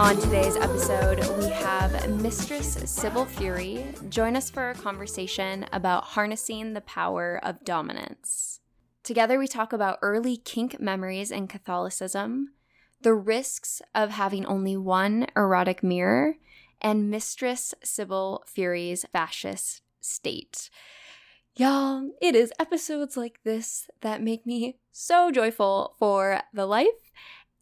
On today's episode, we have Mistress Sybil Fury join us for a conversation about harnessing the power of dominance. Together, we talk about early kink memories in Catholicism, the risks of having only one erotic mirror, and Mistress Sybil Fury's fascist state. Y'all, it is episodes like this that make me so joyful for the life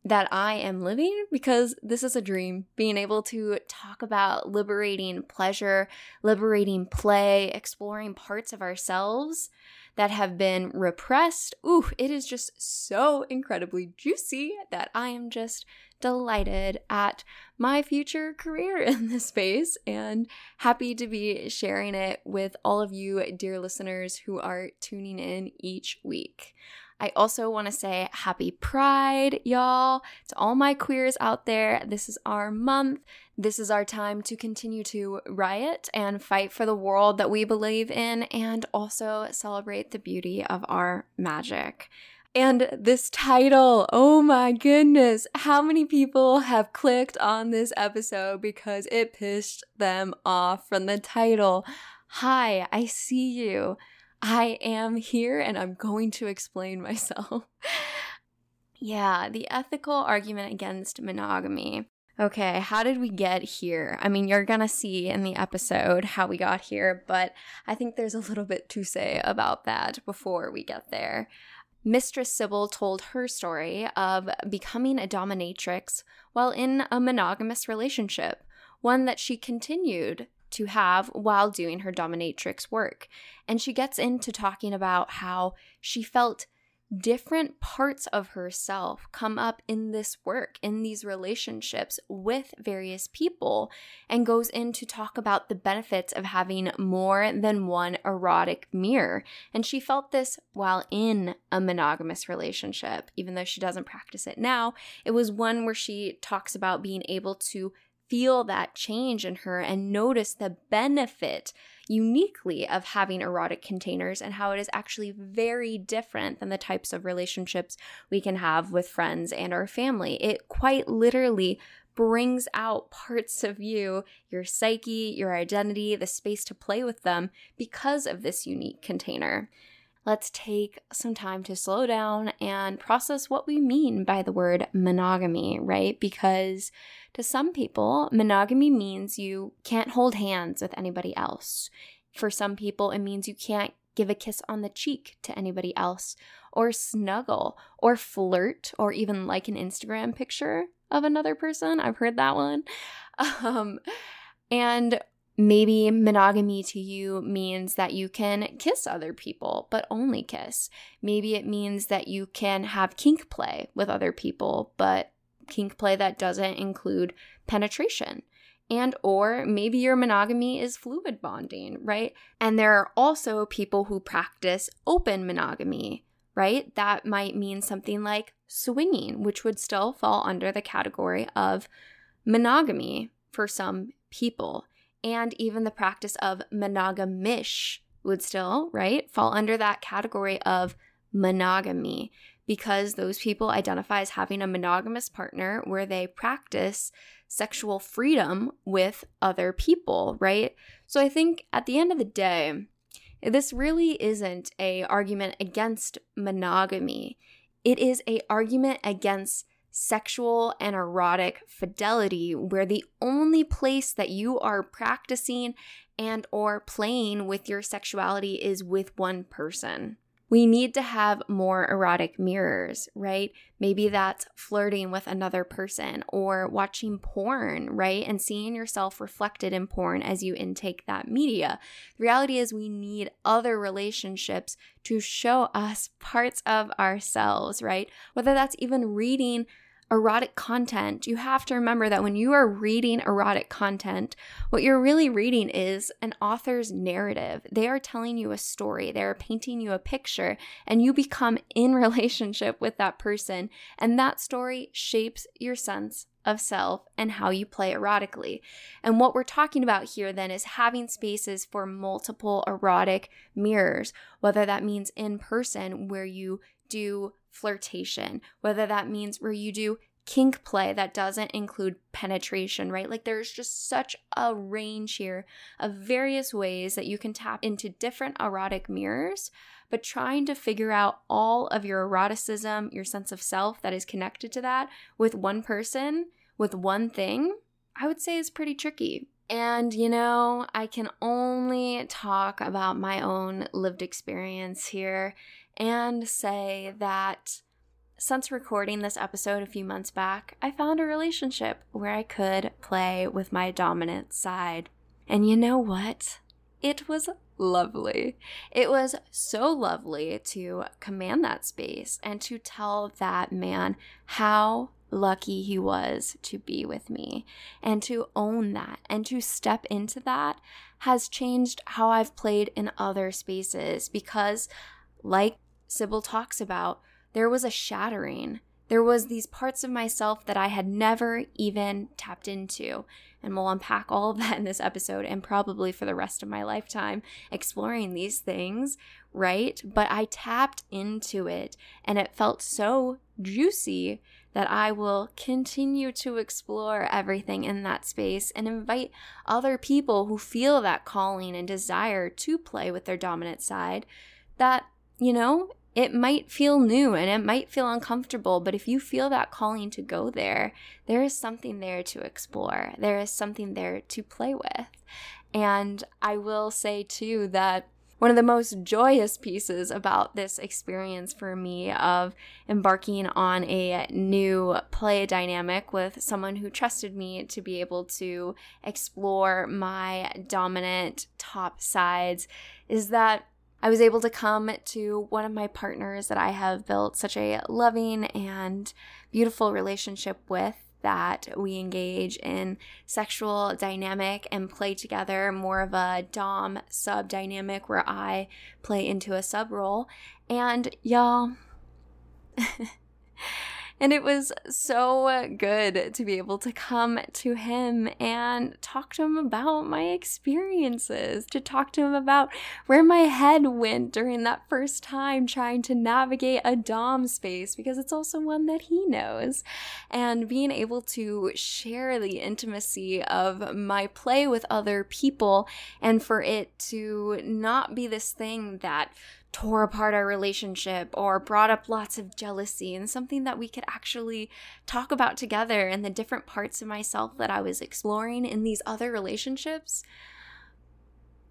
that I am living because this is a dream. Being able to talk about liberating pleasure, liberating play, exploring parts of ourselves that have been repressed. Ooh, it is just so incredibly juicy that I am just delighted at my future career in this space and happy to be sharing it with all of you, dear listeners, who are tuning in each week. I also want to say happy pride, y'all, to all my queers out there. This is our month. This is our time to continue to riot and fight for the world that we believe in and also celebrate the beauty of our magic. And this title, oh my goodness, how many people have clicked on this episode because it pissed them off from the title? Hi, I see you. I am here and I'm going to explain myself. yeah, the ethical argument against monogamy. Okay, how did we get here? I mean, you're gonna see in the episode how we got here, but I think there's a little bit to say about that before we get there. Mistress Sybil told her story of becoming a dominatrix while in a monogamous relationship, one that she continued to have while doing her dominatrix work. And she gets into talking about how she felt different parts of herself come up in this work, in these relationships with various people, and goes in to talk about the benefits of having more than one erotic mirror. And she felt this while in a monogamous relationship, even though she doesn't practice it now. It was one where she talks about being able to feel that change in her and notice the benefit uniquely of having erotic containers and how it is actually very different than the types of relationships we can have with friends and our family. It quite literally brings out parts of you, your psyche, your identity, the space to play with them because of this unique container let's take some time to slow down and process what we mean by the word monogamy, right? Because to some people, monogamy means you can't hold hands with anybody else. For some people, it means you can't give a kiss on the cheek to anybody else, or snuggle, or flirt, or even like an Instagram picture of another person. I've heard that one. Um, and Maybe monogamy to you means that you can kiss other people, but only kiss. Maybe it means that you can have kink play with other people, but kink play that doesn't include penetration. And or maybe your monogamy is fluid bonding, right? And there are also people who practice open monogamy, right? That might mean something like swinging, which would still fall under the category of monogamy for some people and even the practice of monogamish would still, right, fall under that category of monogamy because those people identify as having a monogamous partner where they practice sexual freedom with other people, right? So I think at the end of the day, this really isn't a argument against monogamy. It is a argument against sexual and erotic fidelity where the only place that you are practicing and or playing with your sexuality is with one person. We need to have more erotic mirrors, right? Maybe that's flirting with another person or watching porn, right? And seeing yourself reflected in porn as you intake that media. The reality is, we need other relationships to show us parts of ourselves, right? Whether that's even reading erotic content, you have to remember that when you are reading erotic content, what you're really reading is an author's narrative. They are telling you a story, they are painting you a picture, and you become in relationship with that person. And that story shapes your sense of self and how you play erotically. And what we're talking about here then is having spaces for multiple erotic mirrors, whether that means in person where you do flirtation, whether that means where you do kink play that doesn't include penetration, right? Like there's just such a range here of various ways that you can tap into different erotic mirrors, but trying to figure out all of your eroticism, your sense of self that is connected to that with one person, with one thing, I would say is pretty tricky. And, you know, I can only talk about my own lived experience here and say that since recording this episode a few months back, I found a relationship where I could play with my dominant side. And you know what? It was lovely. It was so lovely to command that space and to tell that man how lucky he was to be with me and to own that and to step into that has changed how I've played in other spaces because, like Sybil talks about, there was a shattering. There was these parts of myself that I had never even tapped into. And we'll unpack all of that in this episode and probably for the rest of my lifetime exploring these things, right? But I tapped into it and it felt so juicy that I will continue to explore everything in that space and invite other people who feel that calling and desire to play with their dominant side that, you know, it might feel new and it might feel uncomfortable, but if you feel that calling to go there, there is something there to explore. There is something there to play with. And I will say too that one of the most joyous pieces about this experience for me of embarking on a new play dynamic with someone who trusted me to be able to explore my dominant top sides is that I was able to come to one of my partners that I have built such a loving and beautiful relationship with that we engage in sexual dynamic and play together more of a dom sub dynamic where I play into a sub role. And y'all And it was so good to be able to come to him and talk to him about my experiences, to talk to him about where my head went during that first time trying to navigate a Dom space, because it's also one that he knows. And being able to share the intimacy of my play with other people and for it to not be this thing that tore apart our relationship or brought up lots of jealousy and something that we could actually talk about together and the different parts of myself that I was exploring in these other relationships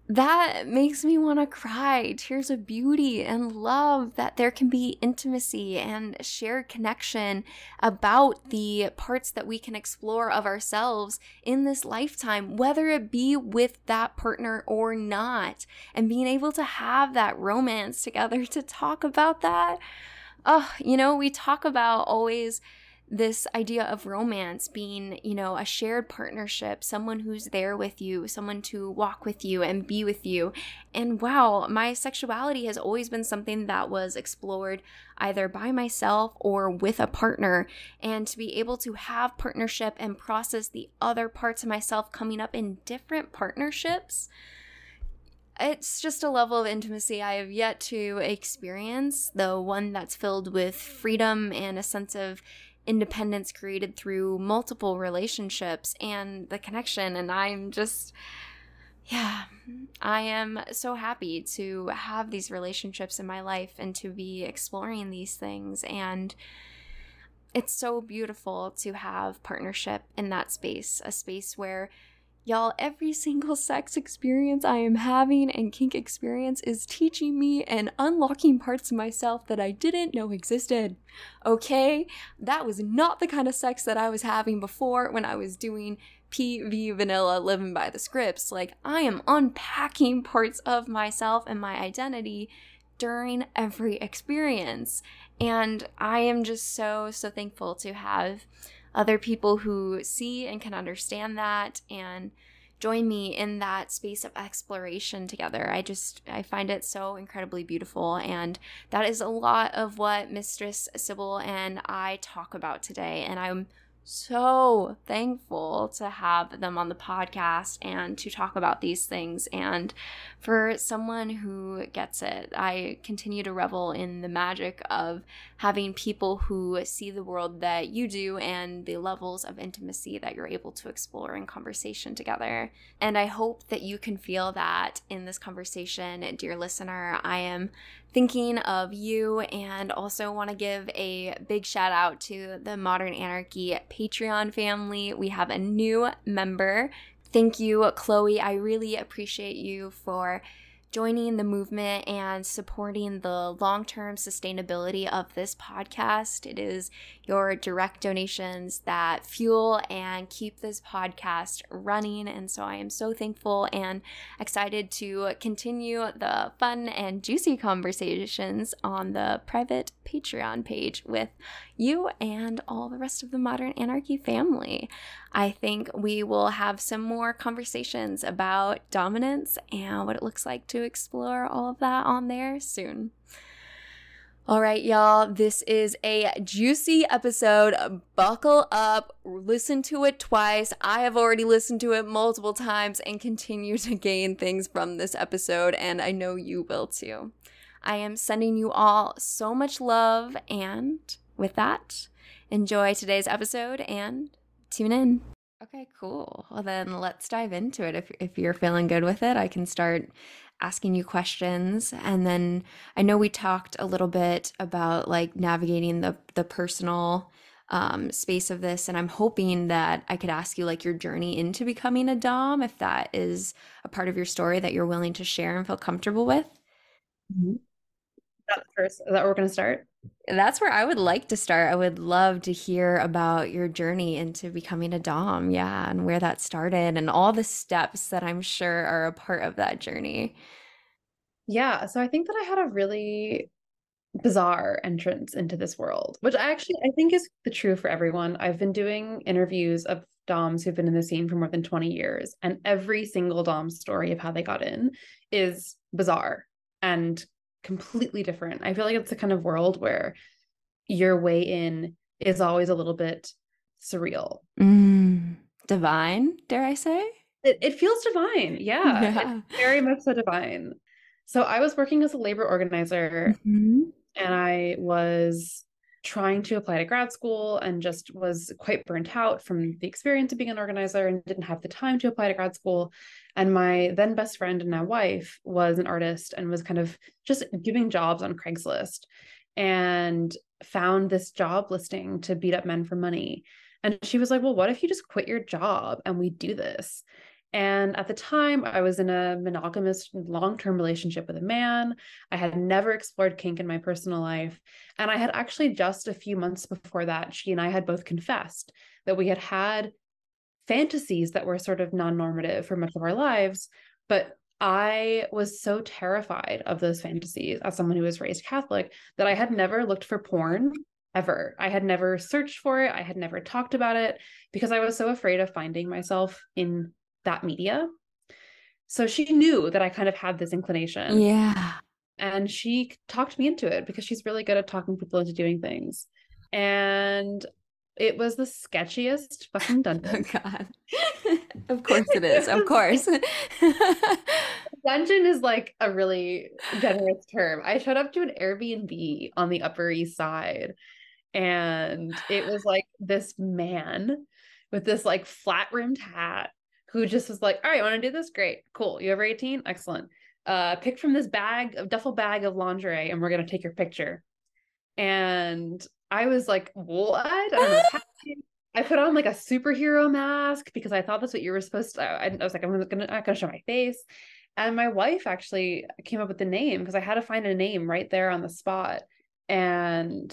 that makes me want to cry tears of beauty and love that there can be intimacy and shared connection about the parts that we can explore of ourselves in this lifetime, whether it be with that partner or not, and being able to have that romance together to talk about that. Oh, you know, we talk about always this idea of romance being, you know, a shared partnership, someone who's there with you, someone to walk with you and be with you. And wow, my sexuality has always been something that was explored either by myself or with a partner. And to be able to have partnership and process the other parts of myself coming up in different partnerships it's just a level of intimacy I have yet to experience, the one that's filled with freedom and a sense of independence created through multiple relationships and the connection. And I'm just, yeah, I am so happy to have these relationships in my life and to be exploring these things. And it's so beautiful to have partnership in that space, a space where Y'all, every single sex experience I am having and kink experience is teaching me and unlocking parts of myself that I didn't know existed. Okay? That was not the kind of sex that I was having before when I was doing PV vanilla living by the scripts. Like, I am unpacking parts of myself and my identity during every experience. And I am just so, so thankful to have other people who see and can understand that and join me in that space of exploration together. I just I find it so incredibly beautiful and that is a lot of what Mistress Sybil and I talk about today and I'm so thankful to have them on the podcast and to talk about these things. And for someone who gets it, I continue to revel in the magic of having people who see the world that you do and the levels of intimacy that you're able to explore in conversation together. And I hope that you can feel that in this conversation, dear listener. I am thinking of you and also want to give a big shout out to the Modern Anarchy Patreon family. We have a new member. Thank you, Chloe. I really appreciate you for joining the movement and supporting the long term sustainability of this podcast. It is your direct donations that fuel and keep this podcast running. And so I am so thankful and excited to continue the fun and juicy conversations on the private Patreon page with you and all the rest of the Modern Anarchy family. I think we will have some more conversations about dominance and what it looks like to explore all of that on there soon. All right, y'all, this is a juicy episode. Buckle up, listen to it twice. I have already listened to it multiple times and continue to gain things from this episode, and I know you will too. I am sending you all so much love, and with that, enjoy today's episode and tune in. Okay, cool. Well, then let's dive into it. If, if you're feeling good with it, I can start asking you questions. And then I know we talked a little bit about like navigating the, the personal um, space of this. And I'm hoping that I could ask you like your journey into becoming a Dom, if that is a part of your story that you're willing to share and feel comfortable with. Mm-hmm. That first, is that where we're going to start? That's where I would like to start. I would love to hear about your journey into becoming a Dom. Yeah. And where that started and all the steps that I'm sure are a part of that journey. Yeah. So I think that I had a really bizarre entrance into this world, which I actually I think is the true for everyone. I've been doing interviews of Doms who've been in the scene for more than 20 years, and every single Dom story of how they got in is bizarre and completely different. I feel like it's the kind of world where your way in is always a little bit surreal. Mm, divine, dare I say? It, it feels divine. Yeah, yeah. It's very much so divine. So I was working as a labor organizer mm-hmm. and I was trying to apply to grad school and just was quite burnt out from the experience of being an organizer and didn't have the time to apply to grad school. And my then best friend and now wife was an artist and was kind of just giving jobs on Craigslist and found this job listing to beat up men for money. And she was like, Well, what if you just quit your job and we do this? And at the time, I was in a monogamous long term relationship with a man. I had never explored kink in my personal life. And I had actually just a few months before that, she and I had both confessed that we had had fantasies that were sort of non normative for much of our lives. But I was so terrified of those fantasies as someone who was raised Catholic that I had never looked for porn ever. I had never searched for it. I had never talked about it because I was so afraid of finding myself in that media. So she knew that I kind of had this inclination. Yeah. And she talked me into it because she's really good at talking people into doing things. And it was the sketchiest fucking oh, dungeon. Oh god. of course it is. Of course. dungeon is like a really generous term. I showed up to an Airbnb on the Upper East Side and it was like this man with this like flat rimmed hat who just was like, all right, want to do this? Great, cool. You over 18? Excellent. Uh, pick from this bag of duffel bag of lingerie and we're going to take your picture. And I was like, what? I. I put on like a superhero mask because I thought that's what you were supposed to. I, I was like, I'm gonna, not gonna show my face. And my wife actually came up with the name because I had to find a name right there on the spot. And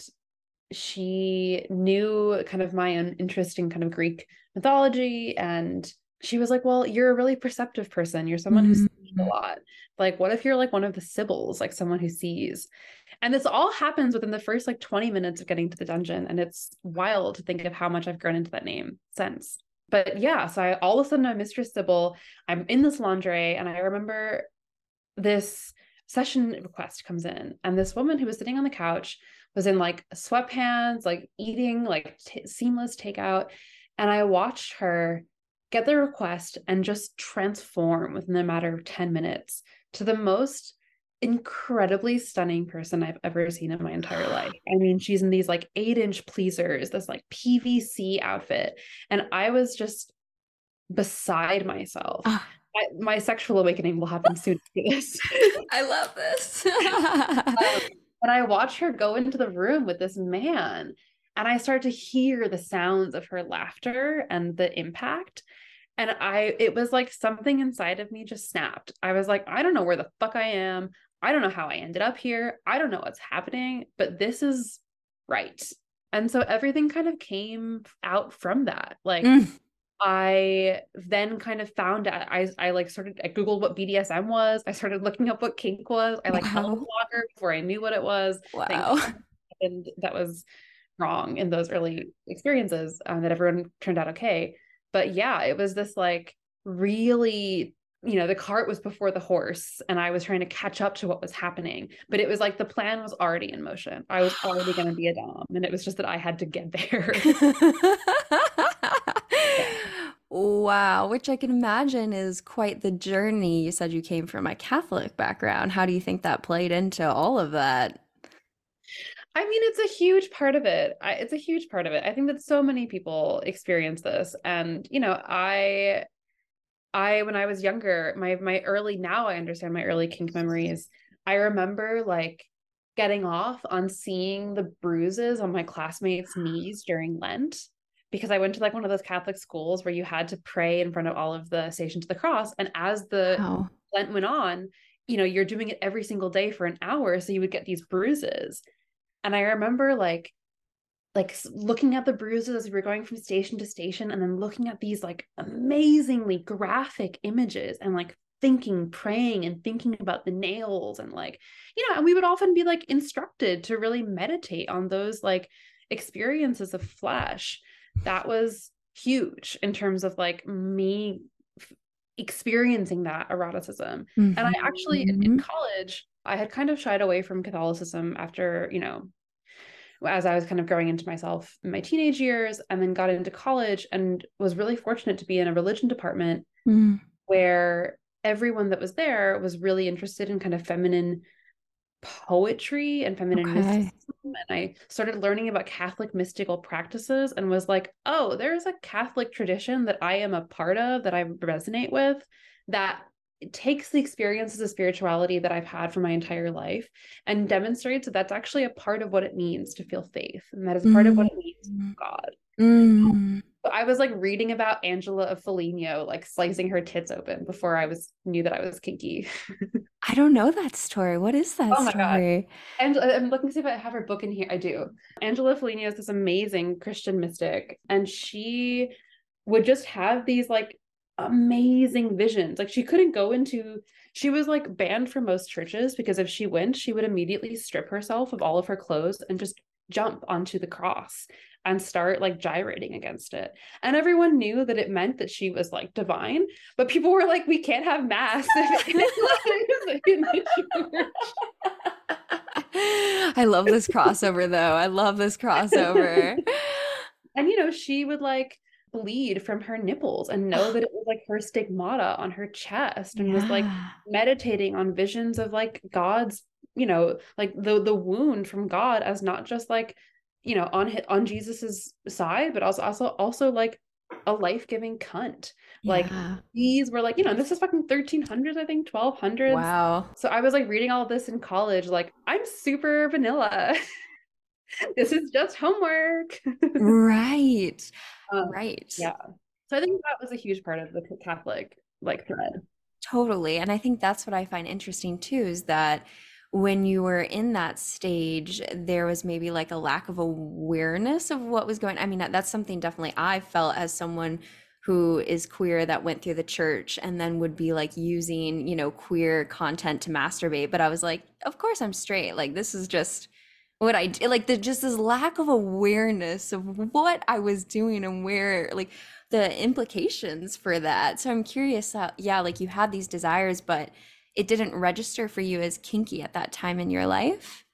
she knew kind of my own interest in kind of Greek mythology and she was like, Well, you're a really perceptive person. You're someone mm-hmm. who sees a lot. Like, what if you're like one of the Sybils, like someone who sees? And this all happens within the first like 20 minutes of getting to the dungeon. And it's wild to think of how much I've grown into that name since. But yeah, so I all of a sudden I'm Mistress Sybil. I'm in this lingerie, and I remember this session request comes in, and this woman who was sitting on the couch was in like sweatpants, like eating like t- seamless takeout. And I watched her get the request and just transform within a matter of 10 minutes to the most incredibly stunning person I've ever seen in my entire life. I mean, she's in these like eight inch pleasers, this like PVC outfit. And I was just beside myself. Ah. I, my sexual awakening will happen soon this. I love this. um, but I watch her go into the room with this man and I started to hear the sounds of her laughter and the impact and I it was like something inside of me just snapped. I was like, I don't know where the fuck I am. I don't know how I ended up here. I don't know what's happening, but this is right. And so everything kind of came out from that. Like mm. I then kind of found out I I like started I googled what BDSM was. I started looking up what kink was. I like wow. held longer before I knew what it was. Wow. And that was wrong in those early experiences um, that everyone turned out okay but yeah it was this like really you know the cart was before the horse and i was trying to catch up to what was happening but it was like the plan was already in motion i was already going to be a dom and it was just that i had to get there Wow, which I can imagine is quite the journey. You said you came from a Catholic background. How do you think that played into all of that? I mean, it's a huge part of it. I, it's a huge part of it. I think that so many people experience this, and you know, I, I when I was younger, my my early now I understand my early kink memories. I remember like getting off on seeing the bruises on my classmates' knees during Lent because I went to like one of those Catholic schools where you had to pray in front of all of the stations of the cross, and as the wow. Lent went on, you know, you're doing it every single day for an hour, so you would get these bruises and I remember like like looking at the bruises as we were going from station to station and then looking at these like amazingly graphic images and like thinking praying and thinking about the nails and like you know and we would often be like instructed to really meditate on those like experiences of flesh that was huge in terms of like me f- experiencing that eroticism mm-hmm. and i actually in, in mm-hmm. college I had kind of shied away from Catholicism after, you know, as I was kind of growing into myself in my teenage years and then got into college and was really fortunate to be in a religion department mm. where everyone that was there was really interested in kind of feminine poetry and feminine okay. mysticism. And I started learning about Catholic mystical practices and was like, oh, there's a Catholic tradition that I am a part of that I resonate with that takes the experiences of spirituality that I've had for my entire life and demonstrates that that's actually a part of what it means to feel faith. And that is part mm. of what it means to mm. God. Mm. So I was like reading about Angela of Foligno, like slicing her tits open before I was knew that I was kinky. I don't know that story. What is that oh my story? God. And I'm looking to see if I have her book in here. I do. Angela Foligno is this amazing Christian mystic, and she would just have these like amazing visions. Like she couldn't go into she was like banned from most churches because if she went, she would immediately strip herself of all of her clothes and just jump onto the cross and start like gyrating against it. And everyone knew that it meant that she was like divine, but people were like, we can't have mass. I love this crossover though. I love this crossover. and you know, she would like bleed from her nipples and know that it was like her stigmata on her chest and yeah. was like meditating on visions of like God's, you know, like the the wound from God as not just like, you know, on on Jesus's side, but also also also like a life-giving cunt. Yeah. Like these were like, you know, this is fucking 1300s, I think, 1200s. Wow. So I was like reading all this in college, like, I'm super vanilla. this is just homework. right. Um, right. Yeah. So I think that was a huge part of the Catholic like thread. Totally. And I think that's what I find interesting too is that when you were in that stage, there was maybe like a lack of awareness of what was going. I mean, that's something definitely I felt as someone who is queer that went through the church and then would be like using, you know, queer content to masturbate. But I was like, of course I'm straight. Like this is just what I did. Like the just this lack of awareness of what I was doing and where like the implications for that. So I'm curious how, yeah, like you had these desires, but it didn't register for you as kinky at that time in your life.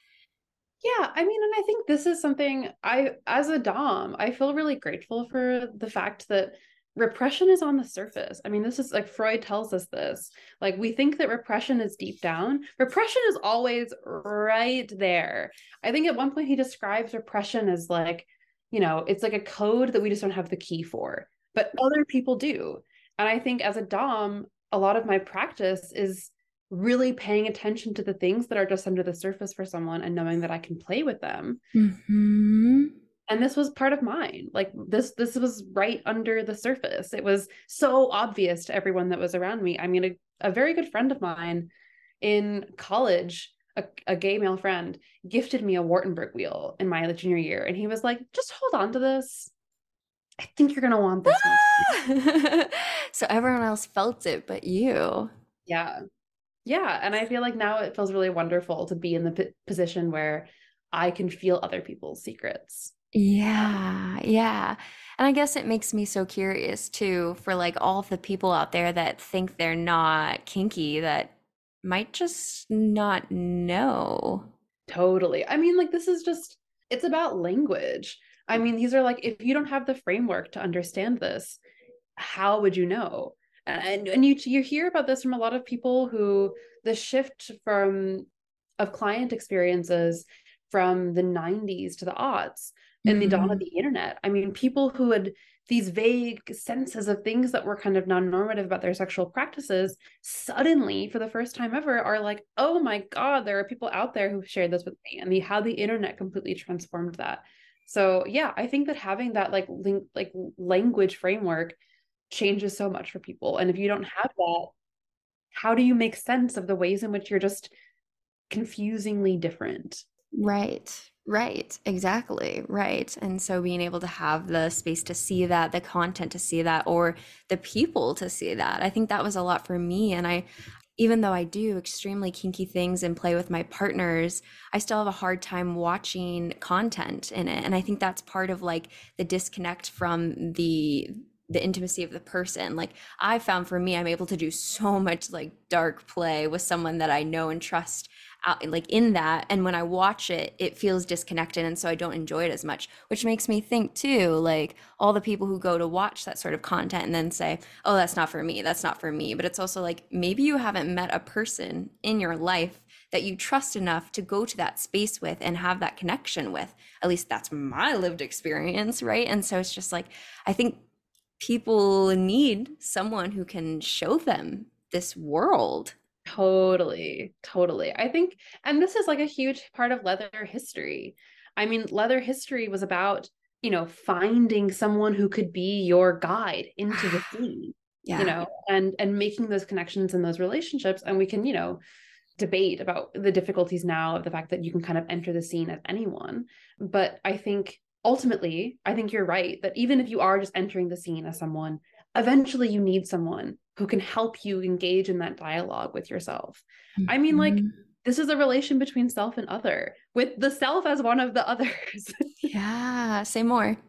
Yeah, I mean, and I think this is something I, as a Dom, I feel really grateful for the fact that repression is on the surface. I mean, this is like Freud tells us this. Like, we think that repression is deep down. Repression is always right there. I think at one point he describes repression as like, you know, it's like a code that we just don't have the key for, but other people do. And I think as a Dom, a lot of my practice is really paying attention to the things that are just under the surface for someone and knowing that I can play with them. Mm-hmm. And this was part of mine. Like this this was right under the surface. It was so obvious to everyone that was around me. I mean a, a very good friend of mine in college, a, a gay male friend, gifted me a Wartenberg wheel in my junior year and he was like, "Just hold on to this. I think you're going to want this one." Ah! so everyone else felt it but you. Yeah yeah and i feel like now it feels really wonderful to be in the p- position where i can feel other people's secrets yeah yeah and i guess it makes me so curious too for like all the people out there that think they're not kinky that might just not know. Totally i mean like this is just it's about language. I mean these are like if you don't have the framework to understand this how would you know? And and you you hear about this from a lot of people who the shift from of client experiences from the 90s to the aughts and mm-hmm. the dawn of mm-hmm. the internet i mean people who had these vague senses of things that were kind of non-normative about their sexual practices suddenly for the first time ever are like oh my god there are people out there who've shared this with me and the how the internet completely transformed that so yeah i think that having that like link like language framework changes so much for people. And if you don't have that, how do you make sense of the ways in which you're just confusingly different? Right. Right, exactly. Right. And so being able to have the space to see that, the content to see that, or the people to see that, I think that was a lot for me. And I, even though I do extremely kinky things and play with my partners, I still have a hard time watching content in it. And I think that's part of like the disconnect from the the intimacy of the person. Like I found for me, I'm able to do so much like dark play with someone that I know and trust like in that. And when I watch it, it feels disconnected. And so I don't enjoy it as much, which makes me think too, like all the people who go to watch that sort of content and then say, oh, that's not for me. That's not for me. But it's also like maybe you haven't met a person in your life that you trust enough to go to that space with and have that connection with. At least that's my lived experience, right? And so it's just like, I think people need someone who can show them this world. Totally, totally. I think, and this is like a huge part of leather history. I mean, leather history was about, you know, finding someone who could be your guide into the scene. Yeah. You know, and and making those connections and those relationships. And we can, you know, debate about the difficulties now of the fact that you can kind of enter the scene as anyone. But I think ultimately, I think you're right that even if you are just entering the scene as someone, eventually you need someone who can help you engage in that dialogue with yourself. Mm-hmm. I mean, like, mm-hmm. this is a relation between self and other, with the self as one of the others. yeah, say more.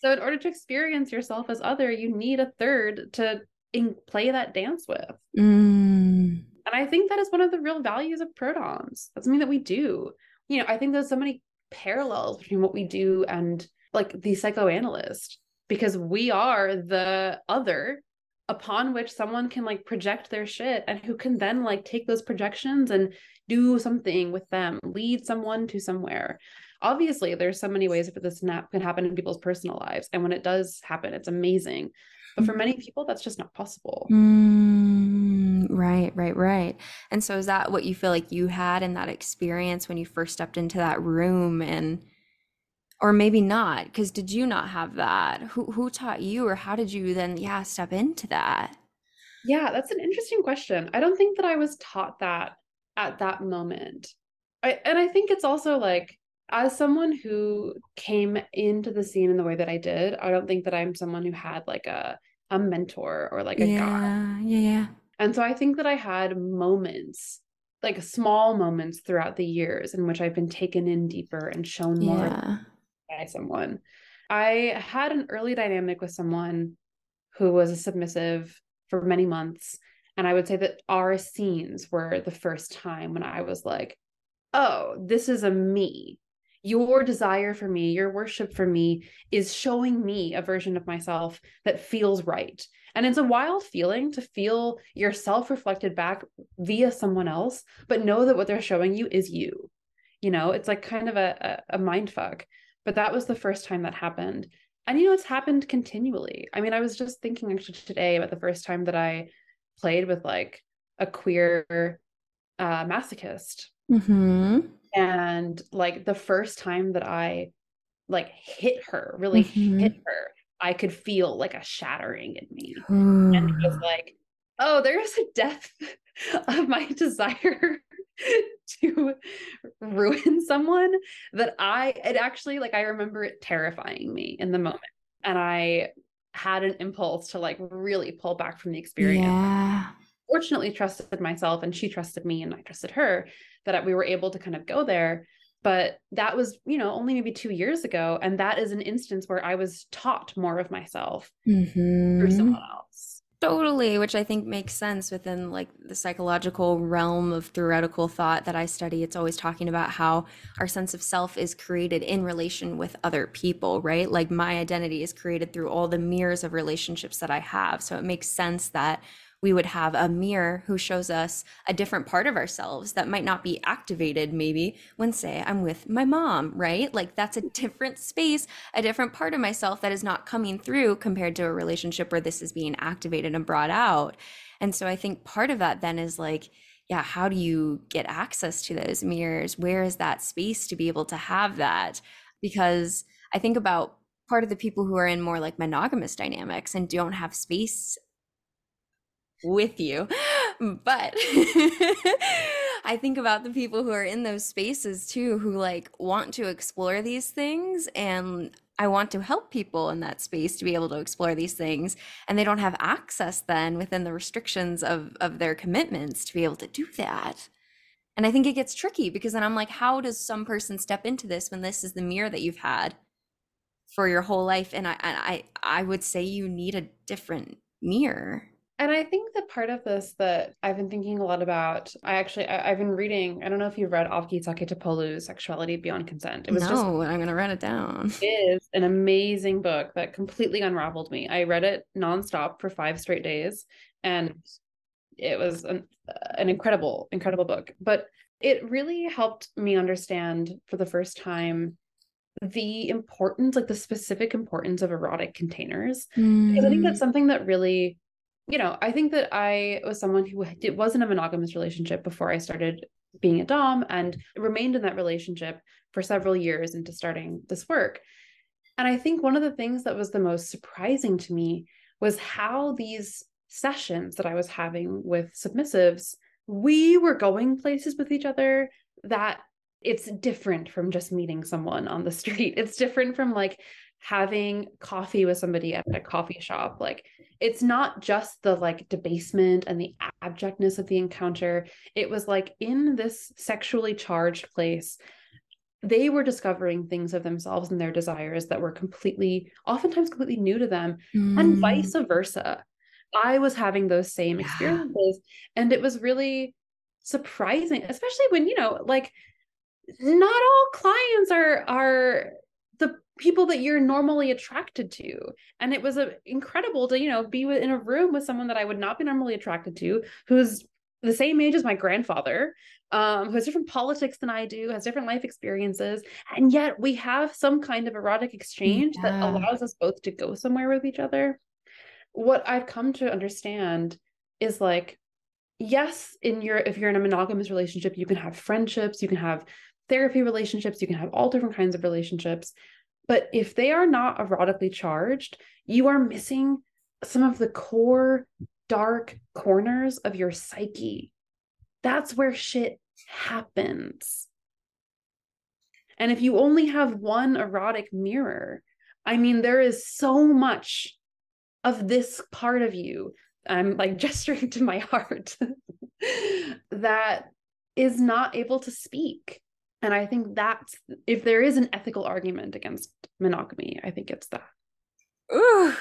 So, in order to experience yourself as other, you need a third to in- play that dance with. Mm. And I think that is one of the real values of prodoms. That's something that we do. You know, I think there's so many parallels between what we do and like the psychoanalyst because we are the other upon which someone can like project their shit and who can then like take those projections and do something with them lead someone to somewhere. Obviously there's so many ways that this can happen in people's personal lives and when it does happen it's amazing. But for many people that's just not possible. Mm, right right right. And so is that what you feel like you had in that experience when you first stepped into that room and or maybe not because did you not have that who who taught you or how did you then yeah step into that yeah that's an interesting question i don't think that i was taught that at that moment I, and i think it's also like as someone who came into the scene in the way that I did, I don't think that I'm someone who had like a a mentor or like a yeah, guy. Yeah, yeah. And so I think that I had moments, like small moments throughout the years in which I've been taken in deeper and shown more Yeah. By someone. I had an early dynamic with someone who was a submissive for many months. And I would say that our scenes were the first time when I was like, oh, this is a me. Your desire for me, your worship for me is showing me a version of myself that feels right. And it's a wild feeling to feel yourself reflected back via someone else, but know that what they're showing you is you. You know, it's like kind of a, a, a mind fuck. But that was the first time that happened. And you know, it's happened continually. I mean, I was just thinking actually today about the first time that I played with like a queer uh, masochist. Mm-hmm. And like the first time that I like hit her, really Mhm. hit her, I could feel like a shattering in me. And it was like, oh, there's a depth of my desire to ruin someone that I, it actually, like, I remember it terrifying me in the moment. And I had an impulse to like really pull back from the experience. Yeah. Fortunately, trusted myself and she trusted me and I trusted her that we were able to kind of go there. But that was, you know, only maybe two years ago. And that is an instance where I was taught more of myself through Mm-hmm. someone else. Totally, which I think makes sense within like the psychological realm of theoretical thought that I study. It's always talking about how our sense of self is created in relation with other people, right? Like my identity is created through all the mirrors of relationships that I have. So it makes sense that we would have a mirror who shows us a different part of ourselves that might not be activated maybe when say I'm with my mom, right? Like that's a different space, a different part of myself that is not coming through compared to a relationship where this is being activated and brought out. And so I think part of that then is like yeah, how do you get access to those mirrors? Where is that space to be able to have that? Because I think about part of the people who are in more like monogamous dynamics and don't have space with you. But I think about the people who are in those spaces too, who like want to explore these things. And I want to help people in that space to be able to explore these things. And they don't have access then within the restrictions of, of their commitments to be able to do that. And I think it gets tricky because then I'm like, how does some person step into this when this is the mirror that you've had for your whole life? And I, I, I would say you need a different mirror. And I think that part of this that I've been thinking a lot about, I actually I, have been reading. I don't know if you've read Avgi Saketopoulou's "Sexuality Beyond Consent." It was no, just I'm going to write it down. It is an amazing book that completely unraveled me. I read it nonstop for five straight days, and it was an, an incredible, incredible book. But it really helped me understand for the first time the importance, like the specific importance of erotic containers. Mm. Because I think that's something that really you know, I think that I was someone who it wasn't a monogamous relationship before I started being a Dom and remained in that relationship for several years into starting this work. And I think one of the things that was the most surprising to me was how these sessions that I was having with submissives, we were going places with each other that it's different from just meeting someone on the street. It's different from like having coffee with somebody at a coffee shop. Like it's not just the like debasement and the abjectness of the encounter. It was like in this sexually charged place, they were discovering things of themselves and their desires that were completely, oftentimes completely new to them, mm. and vice versa. I was having those same yeah. experiences. And it was really surprising, especially when, you know, like not all clients are are people that you're normally attracted to. And it was a, incredible to you know be in a room with someone that i would not be normally attracted to who's the same age as my grandfather um, who has different politics than i do has different life experiences. And yet we have some kind of erotic exchange yeah. that allows us both to go somewhere with each other. What i've come to understand is like yes in your if you're in a monogamous relationship you can have friendships you can have therapy relationships you can have all different kinds of relationships but if they are not erotically charged, you are missing some of the core dark corners of your psyche. That's where shit happens. And if you only have one erotic mirror, I mean, there is so much of this part of you. I'm um, like gesturing to my heart that is not able to speak. And I think that's if there is an ethical argument against monogamy, I think it's that. Ooh,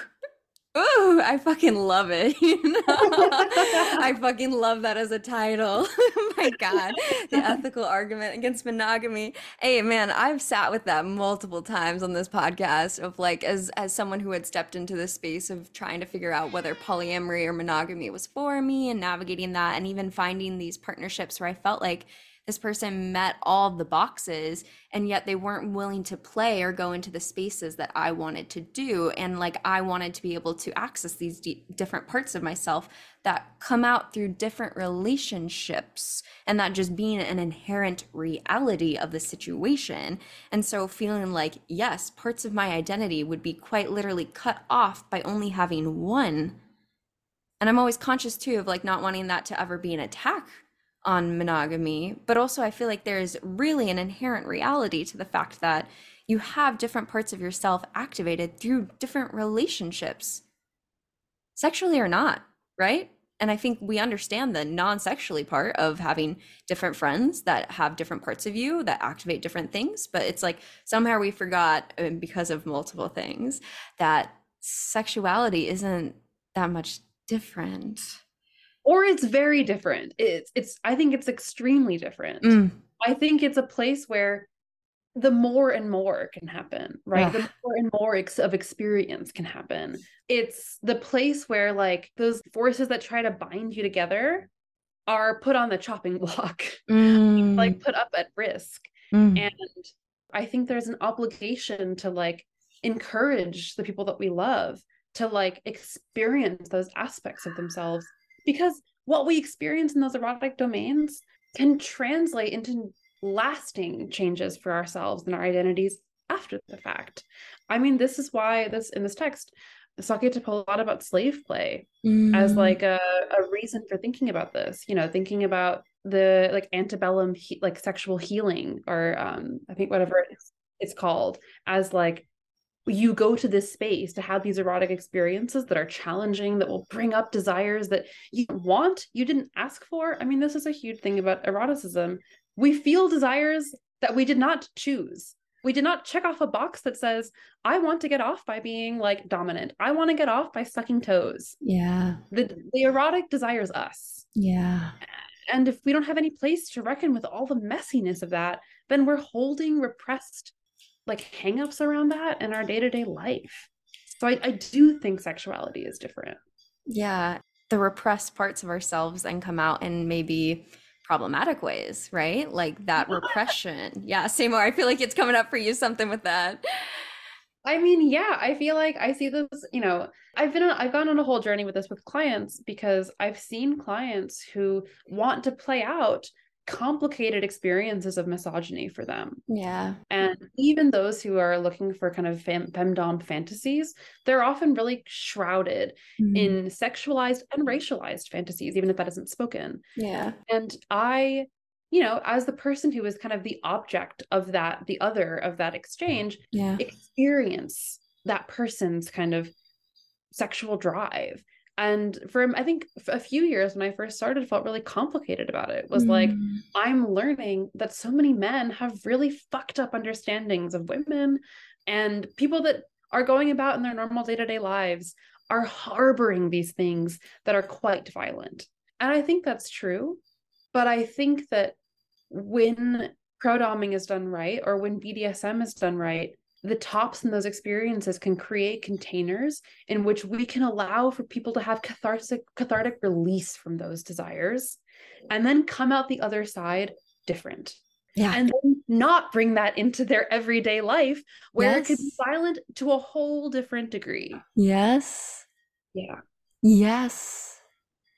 Ooh, I fucking love it. I fucking love that as a title. my God. The ethical argument against monogamy. Hey man, I've sat with that multiple times on this podcast of like as as someone who had stepped into the space of trying to figure out whether polyamory or monogamy was for me and navigating that and even finding these partnerships where I felt like this person met all the boxes and yet they weren't willing to play or go into the spaces that I wanted to do. And like I wanted to be able to access these d- different parts of myself that come out through different relationships and that just being an inherent reality of the situation. And so feeling like yes parts of my identity would be quite literally cut off by only having one. And I'm always conscious too of like not wanting that to ever be an attack on monogamy, but also I feel like there's really an inherent reality to the fact that you have different parts of yourself activated through different relationships, sexually or not, right? And I think we understand the non sexually part of having different friends that have different parts of you that activate different things. But it's like somehow we forgot, um, because of multiple things, that sexuality isn't that much different or it's very different. It's it's i think it's extremely different. Mm. i think it's a place where the more and more can happen right? The more and more ex- of experience can happen. It's the place where like those forces that try to bind you together are put on the chopping block. Mm. like put up at risk. Mm. and i think there's an obligation to like encourage the people that we love to like experience those aspects of themselves because what we experience in those erotic domains can translate into lasting changes for ourselves and our identities after the fact. I mean, this is why this in this text, Sake talk a lot about slave play mm. as like a, a reason for thinking about this, you know, thinking about the like antebellum he, like sexual healing or um I think whatever it's called as like you go to this space to have these erotic experiences that are challenging that will bring up desires that you want you didn't ask for. I mean this is a huge thing about eroticism. We feel desires that we did not choose. We did not check off a box that says i want to get off by being like dominant. I want to get off by sucking toes. Yeah. The the erotic desires us. Yeah. And if we don't have any place to reckon with all the messiness of that then we're holding repressed like hangups around that in our day-to-day life. So I, I do think sexuality is different. Yeah. The repressed parts of ourselves then come out in maybe problematic ways right? Like that repression. Yeah same i feel like it's coming up for you something with that. I mean, yeah, I feel like I see this, you know, I've been on, I've gone on a whole journey with this with clients because I've seen clients who want to play out complicated experiences of misogyny for them. Yeah. And even those who are looking for kind of fem- femdom fantasies, they're often really shrouded mm. in sexualized and racialized fantasies, even if that isn't spoken. Yeah. And I, you know, as the person who is kind of the object of that, the other of that exchange, yeah. experience that person's kind of sexual drive and for i think a few years when i first started felt really complicated about it, it was mm. like i'm learning that so many men have really fucked up understandings of women and people that are going about in their normal day-to-day lives are harboring these things that are quite violent and i think that's true but i think that when pro-doming is done right or when bdsm is done right the tops in those experiences can create containers in which we can allow for people to have cathartic cathartic release from those desires and then come out the other side different. Yeah. And not bring that into their everyday life where yes. it could be silent to a whole different degree. Yes. Yeah. Yes.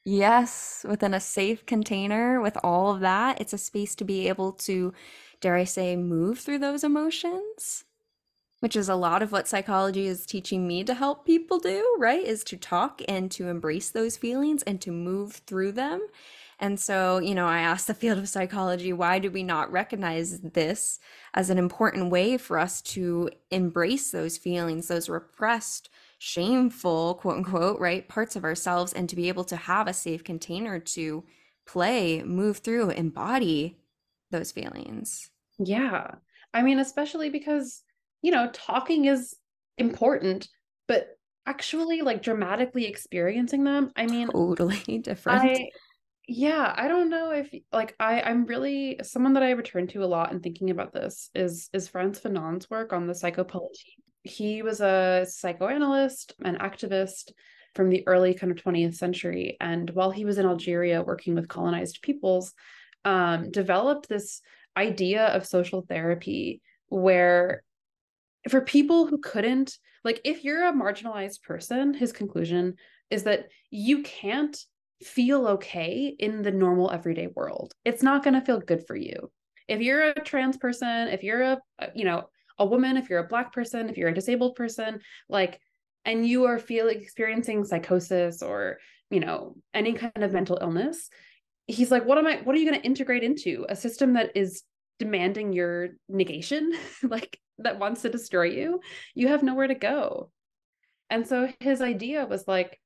Yes. Within a safe container with all of that it's a space to be able to dare i say move through those emotions which is a lot of what psychology is teaching me to help people do, right? Is to talk and to embrace those feelings and to move through them. And so, you know, I asked the field of psychology, why do we not recognize this as an important way for us to embrace those feelings, those repressed shameful, quote unquote, right, parts of ourselves and to be able to have a safe container to play, move through, embody those feelings. Yeah. I mean, especially because, you know, talking is important, but actually like dramatically experiencing them, I mean, totally different. I, yeah, I don't know if like I I'm really someone that I return to a lot in thinking about this is is Frantz Fanon's work on the psychopolitique. He was a psychoanalyst, an activist from the early kind of 20th century and while he was in Algeria working with colonized peoples um, developed this idea of social therapy where for people who couldn't like if you're a marginalized person his conclusion is that you can't feel okay in the normal everyday world. It's not going to feel good for you. If you're a trans person if you're a uh, you know a woman if you're a black person if you're a disabled person like and you are feeling experiencing psychosis or you know any kind of mental illness he's like what am i what are you going to integrate into? A system that is demanding your negation? Like that wants to destroy you you have nowhere to go and so his idea was like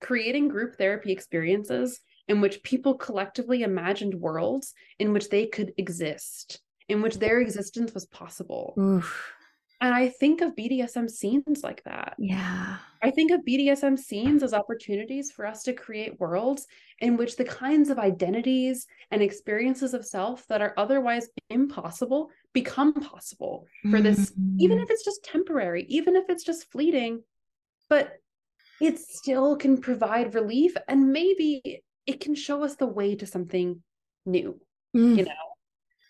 creating group therapy experiences in which people collectively imagined worlds in which they could exist in which their existence was possible Oof. And I think of BDSM scenes like that. Yeah. I think of BDSM scenes as opportunities for us to create worlds in which the kinds of identities and experiences of self that are otherwise impossible become possible for this, mm-hmm. even if it's just temporary, even if it's just fleeting, but it still can provide relief and maybe it can show us the way to something new, mm. you know?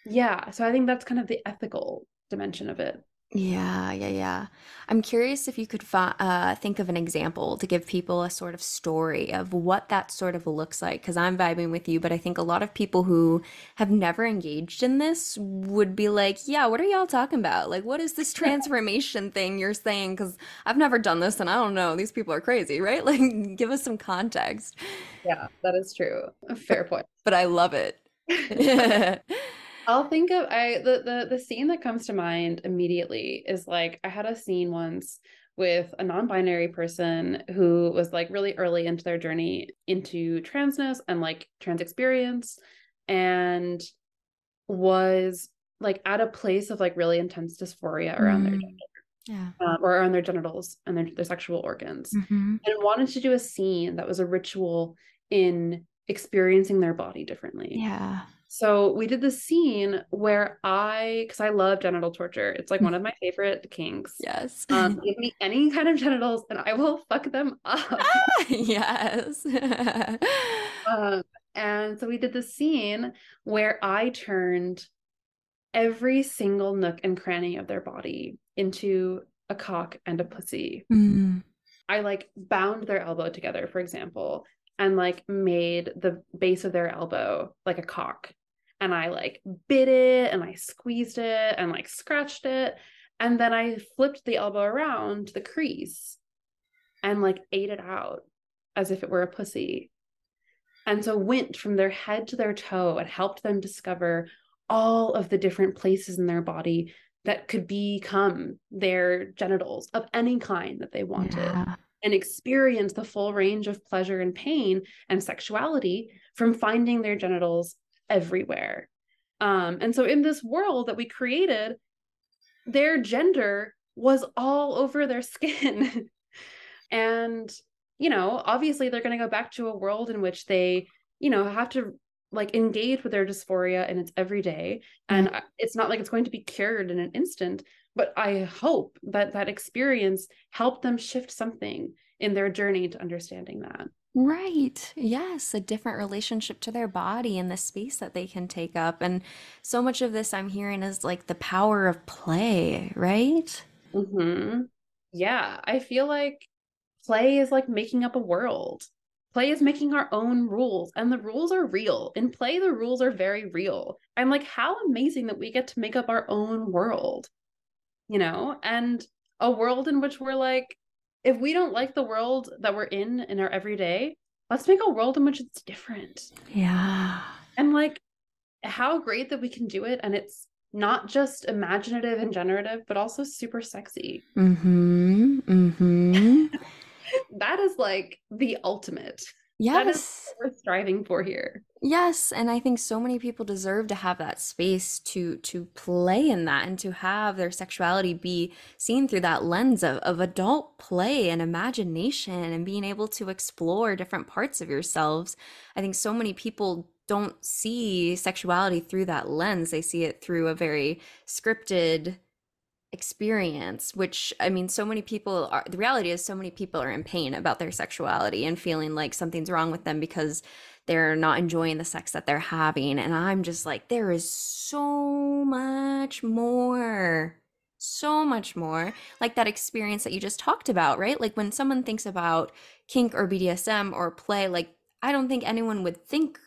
Yeah. So I think that's kind of the ethical dimension of it. Yeah, yeah, yeah. I'm curious if you could fi- uh, think of an example to give people a sort of story of what that sort of looks like. Because I'm vibing with you, but I think a lot of people who have never engaged in this would be like, yeah, what are y'all talking about? Like, what is this transformation thing you're saying? Because I've never done this and I don't know. These people are crazy, right? Like, give us some context. Yeah, that is true. Fair point. But I love it. I'll think of I the the the scene that comes to mind immediately is like I had a scene once with a non-binary person who was like really early into their journey into transness and like trans experience and was like at a place of like really intense dysphoria around mm. their gender yeah. Um, or around their genitals and their, their sexual organs mm-hmm. and wanted to do a scene that was a ritual in experiencing their body differently yeah so we did the scene where I, because I love genital torture, it's like one of my favorite kinks. Yes. Um, give me any kind of genitals and I will fuck them up. yes. um, and so we did the scene where I turned every single nook and cranny of their body into a cock and a pussy. Mm. I like bound their elbow together, for example, and like made the base of their elbow like a cock and I like bit it and I squeezed it and like scratched it. And then I flipped the elbow around the crease and like ate it out as if it were a pussy. And so went from their head to their toe and helped them discover all of the different places in their body that could become their genitals of any kind that they wanted yeah. and experience the full range of pleasure and pain and sexuality from finding their genitals everywhere. Um, and so in this world that we created, their gender was all over their skin. and, you know, obviously they're going to go back to a world in which they, you know, have to like engage with their dysphoria and it's every day. And mm-hmm. it's not like it's going to be cured in an instant, but I hope that that experience helped them shift something in their journey to understanding that. Right. Yes, a different relationship to their body and the space that they can take up. And so much of this I'm hearing is like the power of play, right? hmm Yeah, I feel like play is like making up a world. Play is making our own rules, and the rules are real. In play, the rules are very real. I'm like, how amazing that we get to make up our own world, you know, and a world in which we're like, if we don't like the world that we're in in our everyday, let's make a world in which it's different. Yeah. And like how great that we can do it and it's not just imaginative and generative, but also super sexy. Mm-hmm. Mm-hmm. that is like the ultimate. Yes. what we're striving for here. Yes, and I think so many people deserve to have that space to to play in that and to have their sexuality be seen through that lens of, of adult play and imagination and being able to explore different parts of yourselves. I think so many people don't see sexuality through that lens. They see it through a very scripted experience which i mean so many people are the reality is so many people are in pain about their sexuality and feeling like something's wrong with them because they're not enjoying the sex that they're having. And i'm just like there is so much more so much more like that experience that you just talked about right? Like when someone thinks about kink or bdsm or play like i don't think anyone would think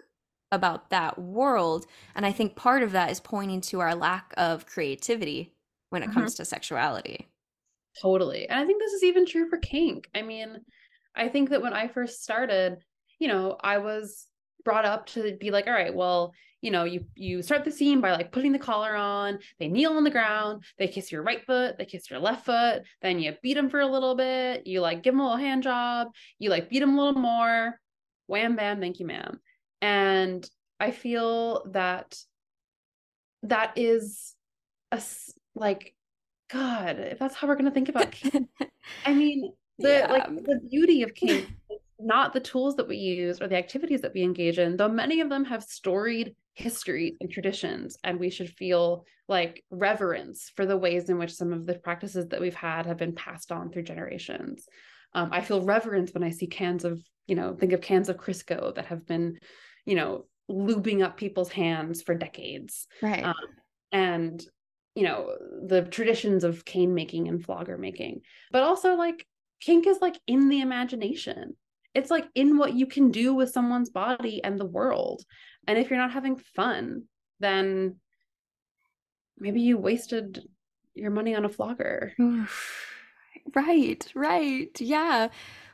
about that world. And i think part of that is pointing to our lack of creativity when it mm-hmm. comes to sexuality. Totally. And I think this is even true for kink. I mean, I think that when I first started, you know, I was brought up to be like, all right, well, you know, you you start the scene by like putting the collar on, they kneel on the ground, they kiss your right foot, they kiss your left foot, then you beat them for a little bit, you like give them a little hand job, you like beat them a little more, wham bam, thank you, ma'am. And I feel that that is a like god if that's how we're going to think about kink i mean the yeah. like the beauty of kink is not the tools that we use or the activities that we engage in though many of them have storied histories and traditions and we should feel like reverence for the ways in which some of the practices that we've had have been passed on through generations. Um, i feel reverence when i see cans of you know think of cans of crisco that have been you know lubing up people's hands for decades. Right. Um, and you know the traditions of cane making and flogger making. But also like kink is like in the imagination. It's like in what you can do with someone's body and the world. And if you're not having fun then maybe you wasted your money on a flogger. Right right. Yeah.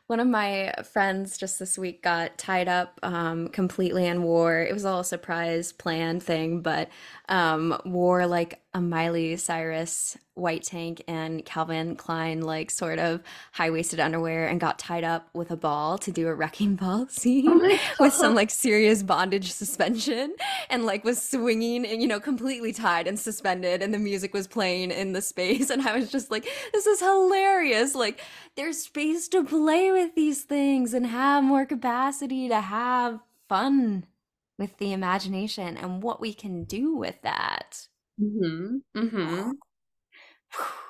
One of my friends just this week got tied up um, completely and wore it was all a surprise planned thing but um, wore like a miley cyrus white tank and Calvin Klein like sort of high-waisted underwear and got tied up with a ball to do a wrecking ball scene oh with some like serious bondage suspension and like was swinging and you know completely tied and suspended and the music was playing in the space. And I was just like this is hilarious. Like there's space to play with these things and have more capacity to have fun with the imagination and what we can do with that. Mhm. Mhm.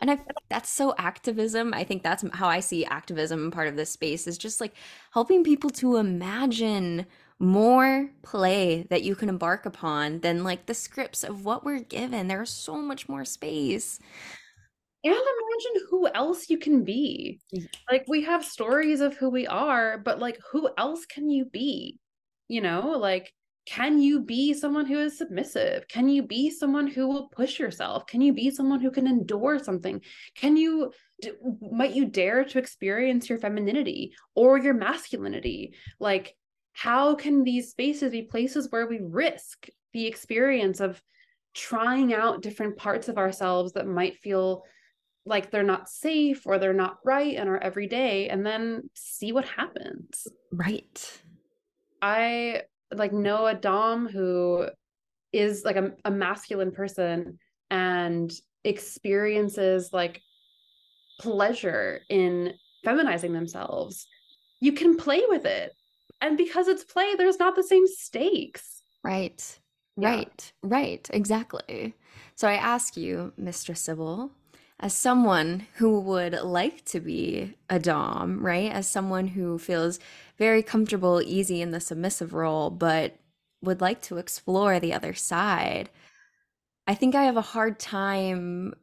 And I feel like that's so activism. I think that's how I see activism part of this space is just like helping people to imagine more play that you can embark upon than like the scripts of what we're given. There's so much more space. And imagine who else you can be. Like we have stories of who we are, but like who else can you be? You know, like can you be someone who is submissive? Can you be someone who will push yourself? Can you be someone who can endure something? Can you might you dare to experience your femininity or your masculinity? Like how can these spaces be places where we risk the experience of trying out different parts of ourselves that might feel like they're not safe or they're not right in our everyday and then see what happens? Right. I like know a dom who is like a, a masculine person and experiences like pleasure in feminizing themselves you can play with it. And because it's play there's not the same stakes. Right. Right yeah. right. Exactly. So i ask you mistress sybil as someone who would like to be a dom right as someone who feels very comfortable, easy in the submissive role, but would like to explore the other side. I think I have a hard time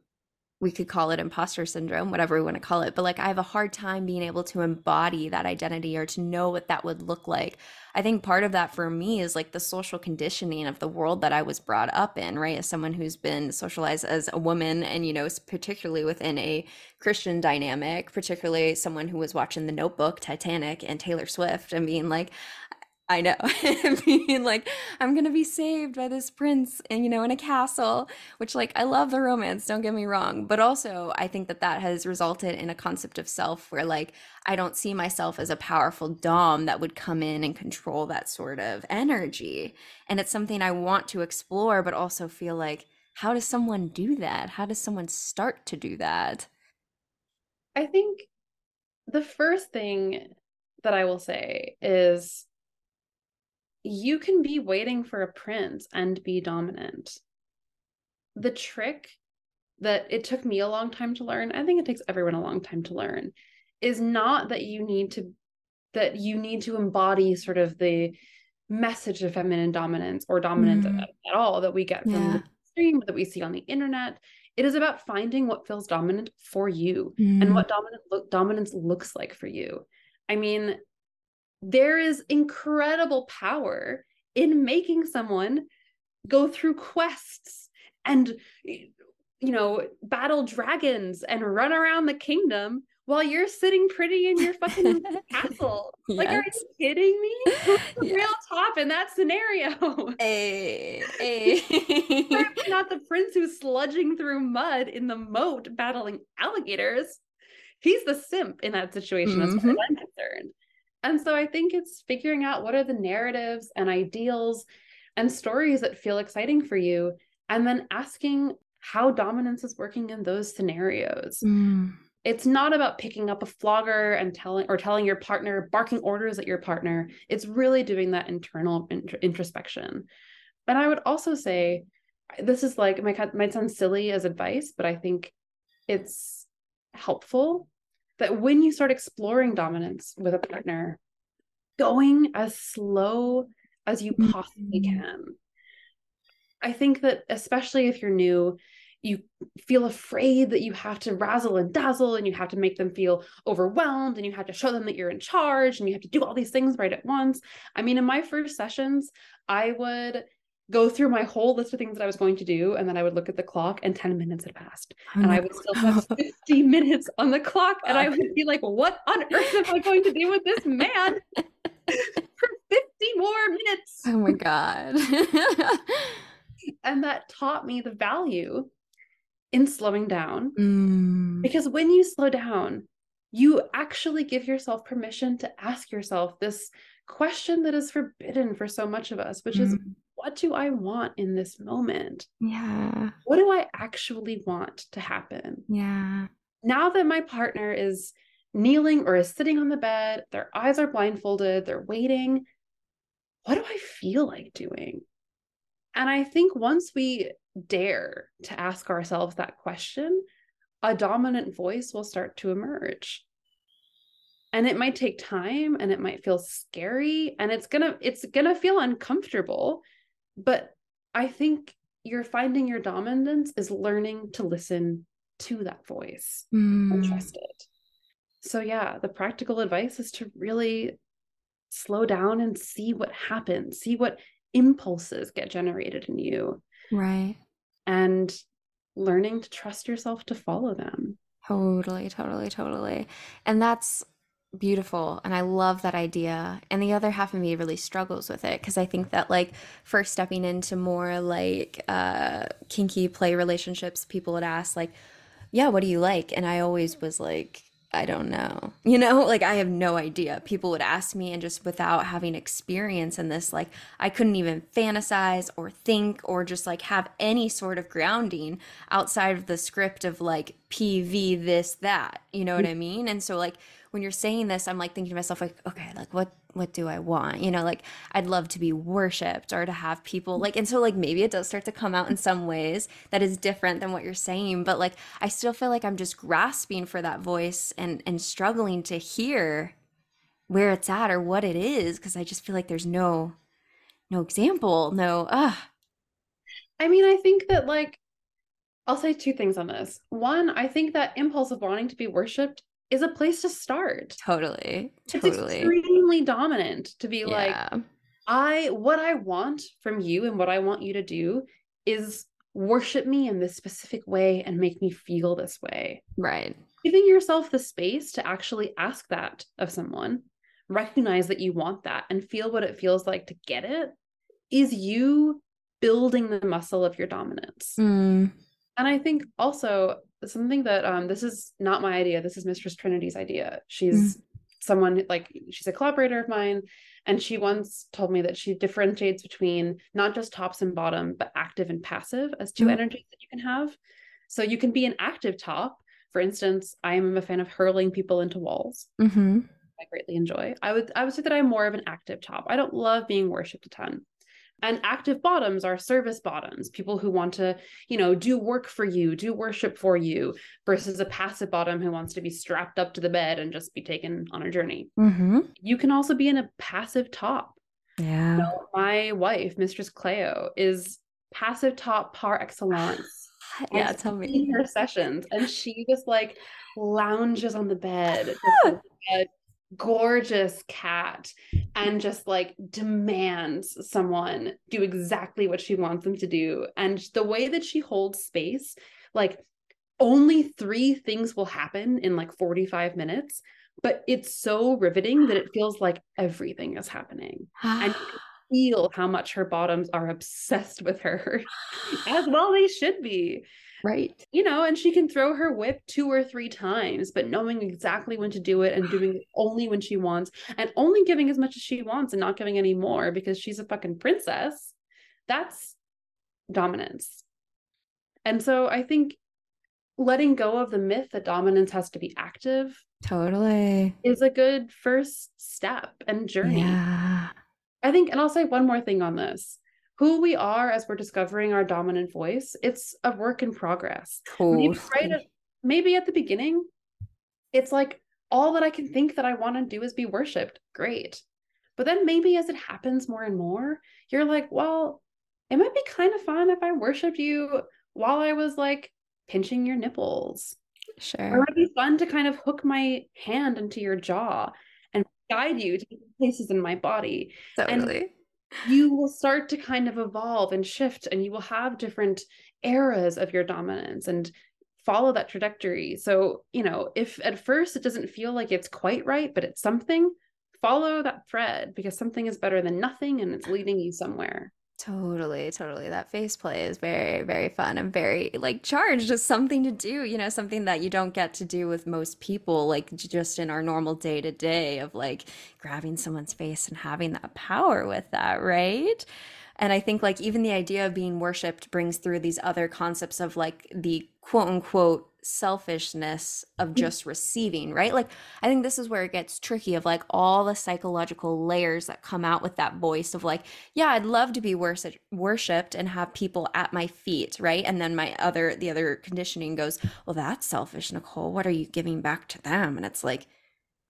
we could call it imposter syndrome, whatever we want to call it, but like I have a hard time being able to embody that identity or to know what that would look like. I think part of that for me is like the social conditioning of the world that I was brought up in, right? As someone who's been socialized as a woman and, you know, particularly within a Christian dynamic, particularly someone who was watching The Notebook, Titanic, and Taylor Swift and being like, I know. Being like, I'm gonna be saved by this prince, and you know, in a castle. Which, like, I love the romance. Don't get me wrong, but also I think that that has resulted in a concept of self where, like, I don't see myself as a powerful dom that would come in and control that sort of energy. And it's something I want to explore, but also feel like, how does someone do that? How does someone start to do that? I think the first thing that I will say is you can be waiting for a prince and be dominant. The trick that it took me a long time to learn, I think it takes everyone a long time to learn, is not that you need to that you need to embody sort of the message of feminine dominance or dominance mm. at, at, all that we get from yeah. the stream that we see on the internet. It is about finding what feels dominant for you mm. and what dominant lo- dominance looks like for you. I mean, there is incredible power in making someone go through quests and you know battle dragons and run around the kingdom while you're sitting pretty in your fucking castle. Yes. Like, are you kidding me? yeah. Real top in that scenario. Hey, hey. not the prince who's sludging through mud in the moat battling alligators. He's the simp in that situation, mm-hmm. as far as I'm concerned. And so I think it's figuring out what are the narratives and ideals and stories that feel exciting for you, and then asking how dominance is working in those scenarios. Mm. It's not about picking up a flogger and telling or telling your partner, barking orders at your partner. It's really doing that internal int- introspection. And I would also say, this is like might might sound silly as advice, but I think it's helpful that when you start exploring dominance with a partner, going as slow as you possibly mm-hmm. can. I think that especially if you're new, you feel afraid that you have to razzle and dazzle and you have to make them feel overwhelmed and you have to show them that you're in charge and you have to do all these things right at once. I mean, in my first sessions, I would go through my whole list of things that I was going to do. And then I would look at the clock and 10 minutes had passed. Oh and I would still have 50 minutes on the clock. And I would be like, what on earth am I going to do with this man for 50 more minutes? Oh my God. and that taught me the value in slowing down. Mm. Because when you slow down, you actually give yourself permission to ask yourself this question that is forbidden for so much of us, which mm. is what do I want in this moment? Yeah. What do I actually want to happen? Yeah. Now that my partner is kneeling or is sitting on the bed, their eyes are blindfolded, they're waiting, what do I feel like doing? And I think once we dare to ask ourselves that question, a dominant voice will start to emerge and it might take time and it might feel scary and it's going to it's going to feel uncomfortable but I think you're finding your dominance is learning to listen to that voice mm. and trust it. So, yeah, the practical advice is to really slow down and see what happens, see what impulses get generated in you. Right. And learning to trust yourself to follow them. Totally, totally, totally. And that's beautiful and i love that idea and the other half of me really struggles with it because i think that like first stepping into more like uh kinky play relationships people would ask like yeah what do you like? And i always was like i don't know. You know? Like i have no idea. People would ask me and just without having experience in this like i couldn't even fantasize or think or just like have any sort of grounding outside of the script of like pv this that you know what i mean? And so like when you're saying this, I'm like thinking to myself, like, okay, like what what do I want? You know, like I'd love to be worshipped or to have people like and so like maybe it does start to come out in some ways that is different than what you're saying, but like I still feel like I'm just grasping for that voice and and struggling to hear where it's at or what it is because I just feel like there's no no example, no ah. I mean, I think that like I'll say two things on this. One, I think that impulse of wanting to be worshipped is a place to start. Totally. Totally. It's extremely dominant to be yeah. like, I what I want from you and what I want you to do is worship me in this specific way and make me feel this way. Right. Giving yourself the space to actually ask that of someone recognize that you want that and feel what it feels like to get it is you building the muscle of your dominance. Mm. And I think also something that um this is not my idea, this is Mistress Trinity's idea. She's mm. someone like she's a collaborator of mine and she once told me that she differentiates between not just tops and bottom but active and passive as 2 mm. energies that you can have. So you can be an active top. For instance, I am a fan of hurling people into walls. Mm-hmm. I greatly enjoy. I would I would say that I'm more of an active top. I don't love being worshipped a ton. And active bottoms are service bottoms, people who want to, you know, do work for you, do worship for you, versus a passive bottom who wants to be strapped up to the bed and just be taken on a journey. Mm-hmm. You can also be in a passive top. Yeah. You know, my wife, Mistress Cleo, is passive top par excellence. yeah, tell me. her sessions, and she just like lounges on the bed, gorgeous cat and just like demands someone do exactly what she wants them to do. And the way that she holds space like only three things will happen in like 45 minutes but it's so riveting that it feels like everything is happening. And feel how much her bottoms are obsessed with her as well they should be Right. You know, and she can throw her whip two or three times, but knowing exactly when to do it and doing it only when she wants and only giving as much as she wants and not giving any more because she's a fucking princess. That's dominance. And so I think letting go of the myth that dominance has to be active totally is a good first step and journey. Yeah. I think, and I'll say one more thing on this who we are as we're discovering our dominant voice, it's a work in progress. Maybe right at, maybe at the beginning, it's like all that I can think that I want to do is be worshipped. Great. But then maybe as it happens more and more, you're like, well, it might be kind of fun if I worshiped you while I was like pinching your nipples. Sure. Or it would be fun to kind of hook my hand into your jaw and guide you to places in my body. Totally. And you will start to kind of evolve and shift and you will have different eras of your dominance and follow that trajectory. So you know if at first it doesn't feel like it's quite right but it's something follow that thread because something is better than nothing and it's leading you somewhere Totally, totally. That face play is very, very fun and very like charged as something to do, you know, something that you don't get to do with most people, like just in our normal day to day of like grabbing someone's face and having that power with that, right? And I think like even the idea of being worshipped brings through these other concepts of like the quote unquote selfishness of mm. just receiving, right? Like, I think this is where it gets tricky of like all the psychological layers that come out with that voice of like, yeah, I'd love to be worshipped and have people at my feet, right? And then my other, the other conditioning goes, well, that's selfish, Nicole. What are you giving back to them? And it's like,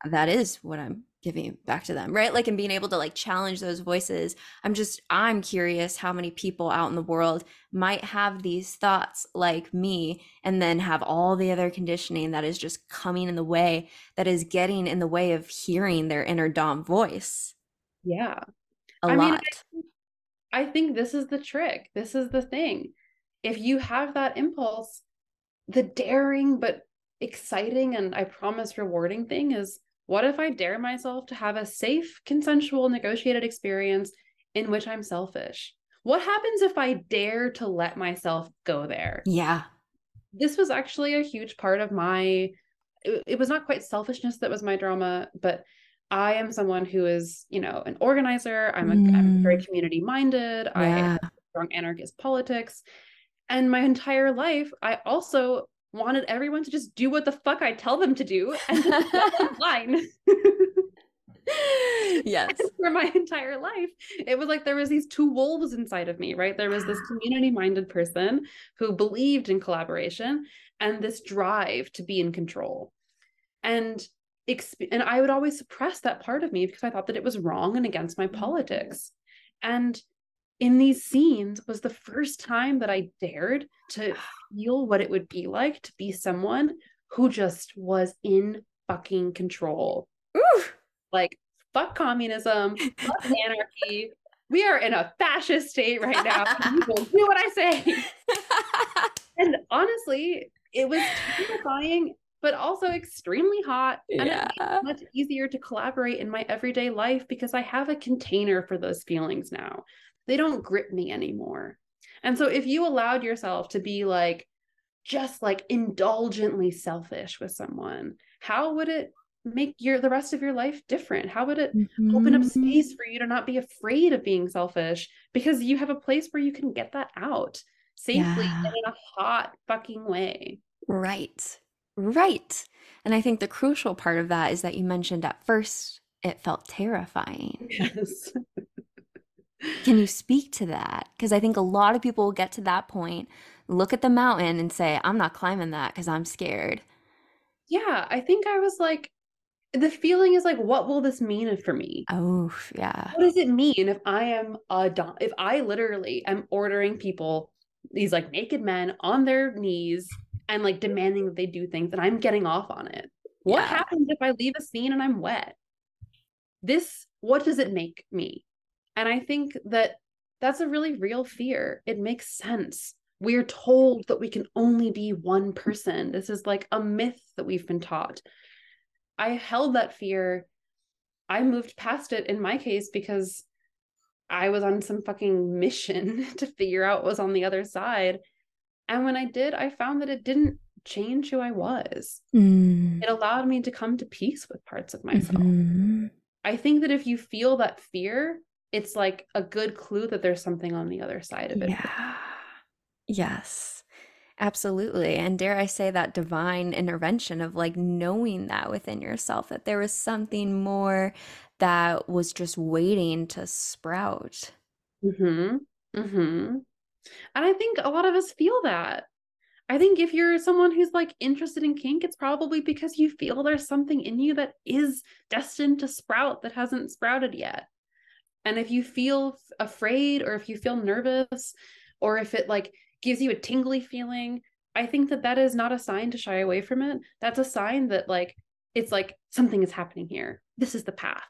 that is what I'm giving back to them right? Like and being able to like challenge those voices. I'm just i'm curious how many people out in the world might have these thoughts like me and then have all the other conditioning that is just coming in the way that is getting in the way of hearing their inner dom voice. Yeah. A I lot mean, I, I think this is the trick. This is the thing. If you have that impulse the daring but exciting and i promise rewarding thing is what if I dare myself to have a safe, consensual, negotiated experience in which I'm selfish? What happens if I dare to let myself go there? Yeah. This was actually a huge part of my, it, it was not quite selfishness that was my drama, but I am someone who is, you know, an organizer. I'm, a, mm. I'm very community minded. Yeah. I have strong anarchist politics. And my entire life, I also wanted everyone to just do what the fuck I tell them to do and line. yes. for my entire life, it was like there was these two wolves inside of me, right? There was this community-minded person who believed in collaboration and this drive to be in control. And exp- and I would always suppress that part of me because I thought that it was wrong and against my mm-hmm. politics. And in these scenes was the first time that I dared to feel what it would be like to be someone who just was in fucking control. Ooh. Like, fuck communism, fuck anarchy. We are in a fascist state right now. you will do what I say. and honestly, it was terrifying but also extremely hot. Yeah. And it's much easier to collaborate in my everyday life because I have a container for those feelings now. They don't grip me anymore. And so if you allowed yourself to be like, just like indulgently selfish with someone, how would it make your the rest of your life different? How would it mm-hmm. open up mm-hmm. space for you to not be afraid of being selfish because you have a place where you can get that out safely yeah. and in a hot fucking way. Right. Right. And I think the crucial part of that is that you mentioned at first it felt terrifying. Yes. Can you speak to that? Because I think a lot of people will get to that point, look at the mountain and say, I'm not climbing that because I'm scared. Yeah. I think I was like, the feeling is like, what will this mean for me? Oh, yeah. What does it mean if I am a dom- if I literally am ordering people, these like naked men on their knees and like demanding that they do things and I'm getting off on it? What yeah. happens if I leave a scene and I'm wet? This, what does it make me? And I think that that's a really real fear. It makes sense. We're told that we can only be one person. This is like a myth that we've been taught. I held that fear. I moved past it in my case because I was on some fucking mission to figure out what was on the other side. And when I did, I found that it didn't change who I was. Mm. It allowed me to come to peace with parts of myself. Mm-hmm. I think that if you feel that fear, it's like a good clue that there's something on the other side of it. Yeah. Yes. Absolutely. And dare I say that divine intervention of like knowing that within yourself that there was something more that was just waiting to sprout. Mhm. Mhm. And I think a lot of us feel that. I think if you're someone who's like interested in kink, it's probably because you feel there's something in you that is destined to sprout that hasn't sprouted yet. And if you feel afraid or if you feel nervous or if it like gives you a tingly feeling, I think that that is not a sign to shy away from it. That's a sign that like it's like something is happening here. This is the path.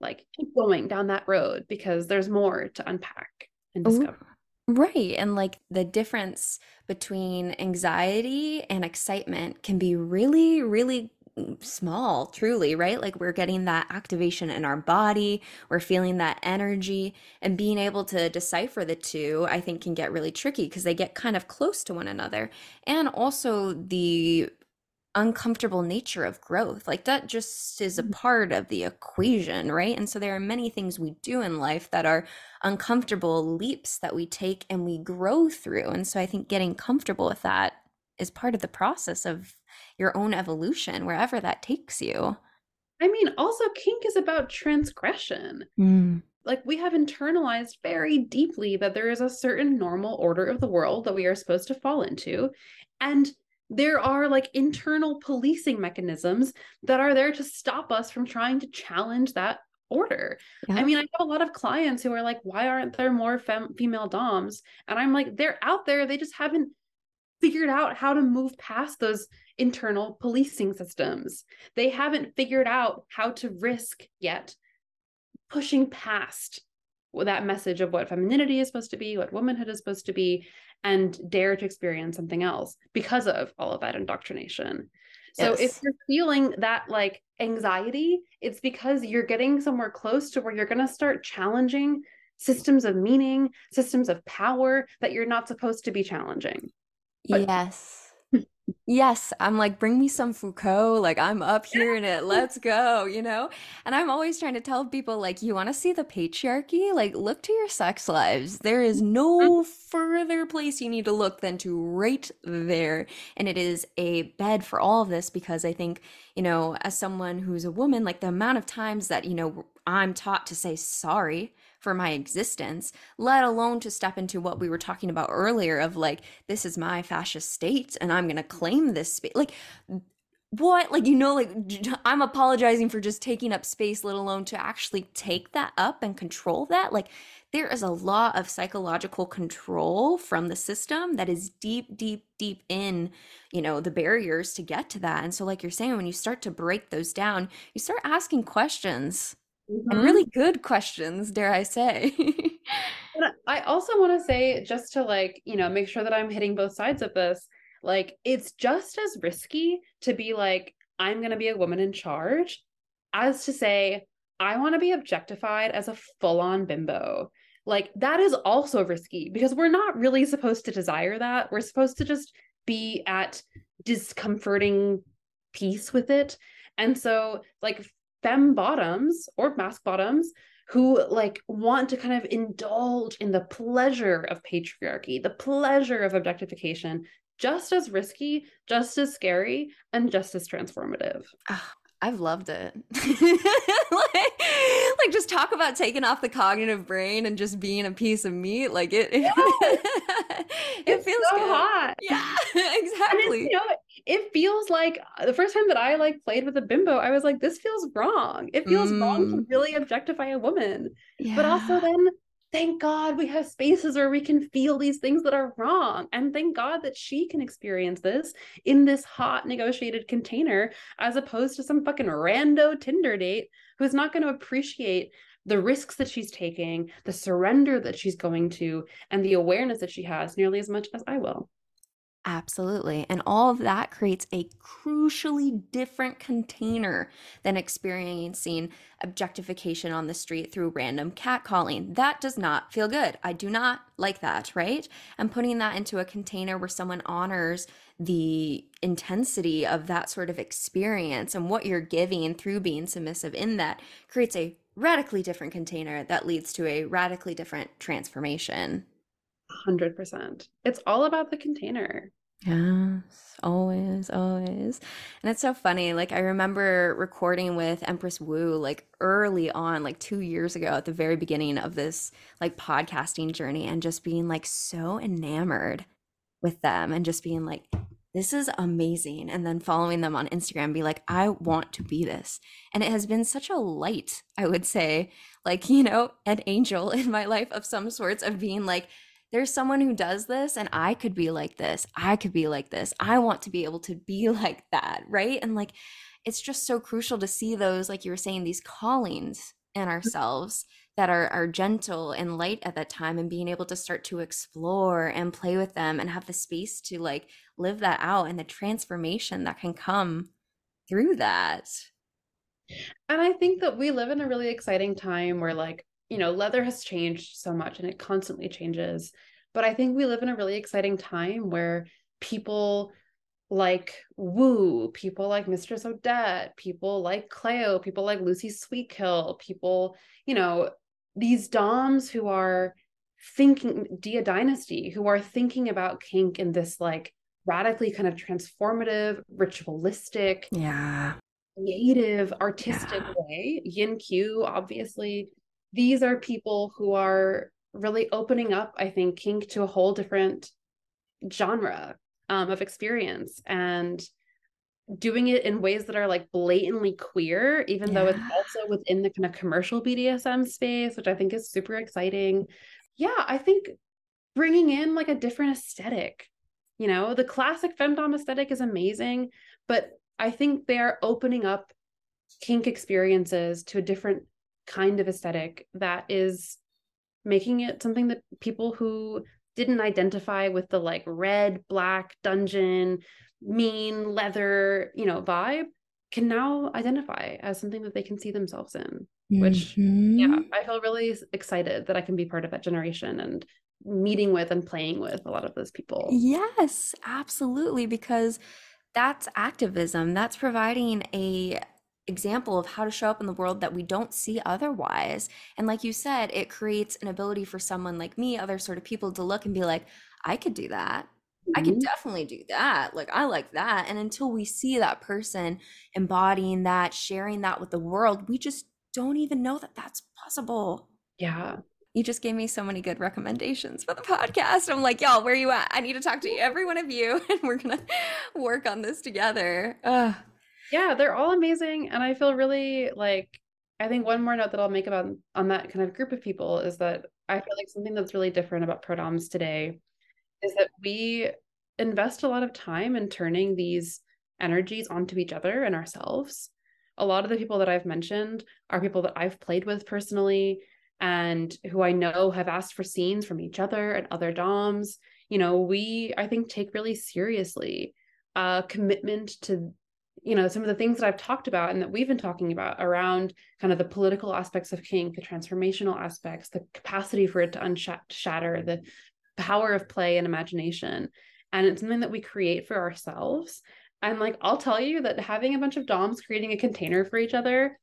Like keep going down that road because there's more to unpack and discover. Ooh, right. And like the difference between anxiety and excitement can be really, really small, truly, right? Like we're getting that activation in our body, we're feeling that energy, and being able to decipher the two, I think, can get really tricky because they get kind of close to one another. And also the uncomfortable nature of growth. Like that just is a mm. part of the equation, right? And so there are many things we do in life that are uncomfortable leaps that we take and we grow through. And so I think getting comfortable with that is part of the process of your own evolution, wherever that takes you. I mean, also, kink is about transgression. Mm. Like, we have internalized very deeply that there is a certain normal order of the world that we are supposed to fall into. And there are like internal policing mechanisms that are there to stop us from trying to challenge that order. Yeah. I mean, I have a lot of clients who are like, why aren't there more fem- female DOMs? And I'm like, they're out there. They just haven't figured out how to move past those internal policing systems. They haven't figured out how to risk yet pushing past that message of what femininity is supposed to be, what womanhood is supposed to be, and dare to experience something else because of all of that indoctrination. So yes. if you're feeling that like anxiety, it's because you're getting somewhere close to where you're going to start challenging systems of meaning, systems of power that you're not supposed to be challenging. But- yes. Yes, I'm like, bring me some Foucault. Like, I'm up here in it. Let's go, you know? And I'm always trying to tell people, like, you want to see the patriarchy? Like, look to your sex lives. There is no further place you need to look than to right there. And it is a bed for all of this because I think, you know, as someone who's a woman, like, the amount of times that, you know, I'm taught to say sorry for my existence, let alone to step into what we were talking about earlier of like, this is my fascist state and I'm going to claim this space. Like, what? Like, you know, like, I'm apologizing for just taking up space, let alone to actually take that up and control that. Like, there is a lot of psychological control from the system that is deep, deep, deep in, you know, the barriers to get to that. And so, like you're saying, when you start to break those down, you start asking questions mm-hmm. and really good questions, dare I say. I also want to say, just to like, you know, make sure that I'm hitting both sides of this, like it's just as risky to be like, I'm going to be a woman in charge as to say, I want to be objectified as a full on bimbo. Like that is also risky because we're not really supposed to desire that. We're supposed to just be at discomforting peace with it. And so, like, fem bottoms or masc bottoms who like want to kind of indulge in the pleasure of patriarchy, the pleasure of objectification, just as risky, just as scary, and just as transformative. Oh, I've loved it. like, like, just talk about taking off the cognitive brain and just being a piece of meat. Like it, it, it feels so good. hot. Yeah, exactly. you know, it feels like the first time that I like played with a bimbo, I was like, this feels wrong. It feels mm. wrong to mm. really objectify a woman. Yeah. But also then thank God we have spaces where we can feel these things that are wrong. And thank God that she can experience this in this hot negotiated container as opposed to some fucking rando Tinder date who's not going to appreciate the risks that she's taking, the surrender that she's going to, and the awareness that she has nearly as much as I will. Absolutely. And all of that creates a crucially different container than experiencing objectification on the street through random catcalling. That does not feel good. I do not like that, right? And putting that into a container where someone honors the intensity of that sort of experience and what you're giving through being submissive in that creates a radically different container that leads to a radically different transformation. 100%. It's all about the container. Yes, always, always. And it's so funny. Like, I remember recording with Empress Wu, like early on, like two years ago at the very beginning of this, like, podcasting journey, and just being like so enamored with them and just being like, this is amazing. And then following them on Instagram, be like, I want to be this. And it has been such a light, I would say, like, you know, an angel in my life of some sorts of being like, there's someone who does this and I could be like this. I could be like this. I want to be able to be like that, right? And like it's just so crucial to see those like you were saying these callings in mm-hmm. ourselves that are are gentle and light at that time and being able to start to explore and play with them and have the space to like live that out and the transformation that can come through that. And I think that we live in a really exciting time where like you know, leather has changed so much and it constantly changes. But I think we live in a really exciting time where people like Wu, people like Mistress Odette, people like Cleo, people like Lucy Sweetkill, people, you know, these Doms who are thinking Dia Dynasty, who are thinking about kink in this like radically kind of transformative, ritualistic, yeah, creative, artistic yeah. way. Yin Q, obviously, these are people who are really opening up, I think, kink to a whole different genre um, of experience and doing it in ways that are like blatantly queer, even yeah. though it's also within the kind of commercial BDSM space, which I think is super exciting. Yeah, I think bringing in like a different aesthetic. You know, the classic femdom aesthetic is amazing, but I think they are opening up kink experiences to a different kind of aesthetic that is making it something that people who didn't identify with the like red, black, dungeon, mean, leather, you know, vibe can now identify as something that they can see themselves in. Which, mm-hmm. yeah, I feel really excited that I can be part of that generation and meeting with and playing with a lot of those people. Yes, absolutely. Because that's activism. That's providing a example of how to show up in the world that we don't see otherwise. And like you said, it creates an ability for someone like me, other sort of people to look and be like, I could do that. Mm-hmm. I could mm-hmm. definitely do that. Like, I like that. And until we see that person embodying that, sharing that with the world, we just don't even know that that's possible. Yeah. You just gave me so many good recommendations for the podcast. I'm like, y'all, where are you at? I need to talk to every one of you, and we're gonna work on this together. Ugh yeah they're all amazing and i feel really like i think one more note that i'll make about on that kind of group of people is that i feel like something that's really different about prodoms today is that we invest a lot of time in turning these energies onto each other and ourselves. A lot of the people that i've mentioned are people that i've played with personally and who i know have asked for scenes from each other and other doms. You know, we, I think, take really seriously a commitment to, you know, some of the things that I've talked about and that we've been talking about around kind of the political aspects of kink, the transformational aspects, the capacity for it to unshatter, the power of play and imagination. And it's something that we create for ourselves. And like, I'll tell you that having a bunch of DOMs creating a container for each other,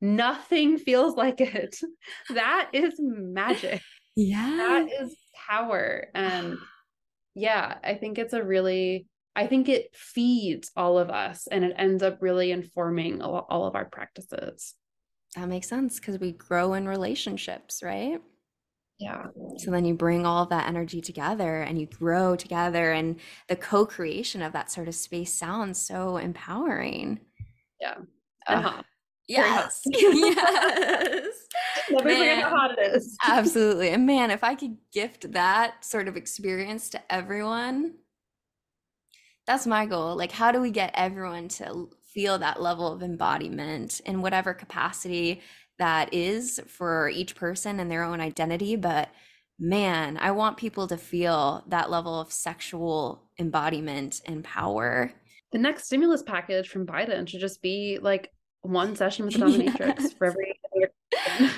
nothing feels like it. That is magic. Yeah. That is power. And yeah, I think it's a really, I think it feeds all of us and it ends up really informing all, of our practices. That makes sense because we grow in relationships, right? Yeah. So then you bring all that energy together and you grow together, and the co creation of that sort of space sounds so empowering. Yeah. Uh-huh. Yes. yes. Never man, how hot it is. absolutely. And man, if I could gift that sort of experience to everyone, that's my goal. Like, how do we get everyone to feel that level of embodiment in whatever capacity that is for each person and their own identity? But man, I want people to feel that level of sexual embodiment and power. The next stimulus package from Biden should just be like one session with the dominatrix yes. for every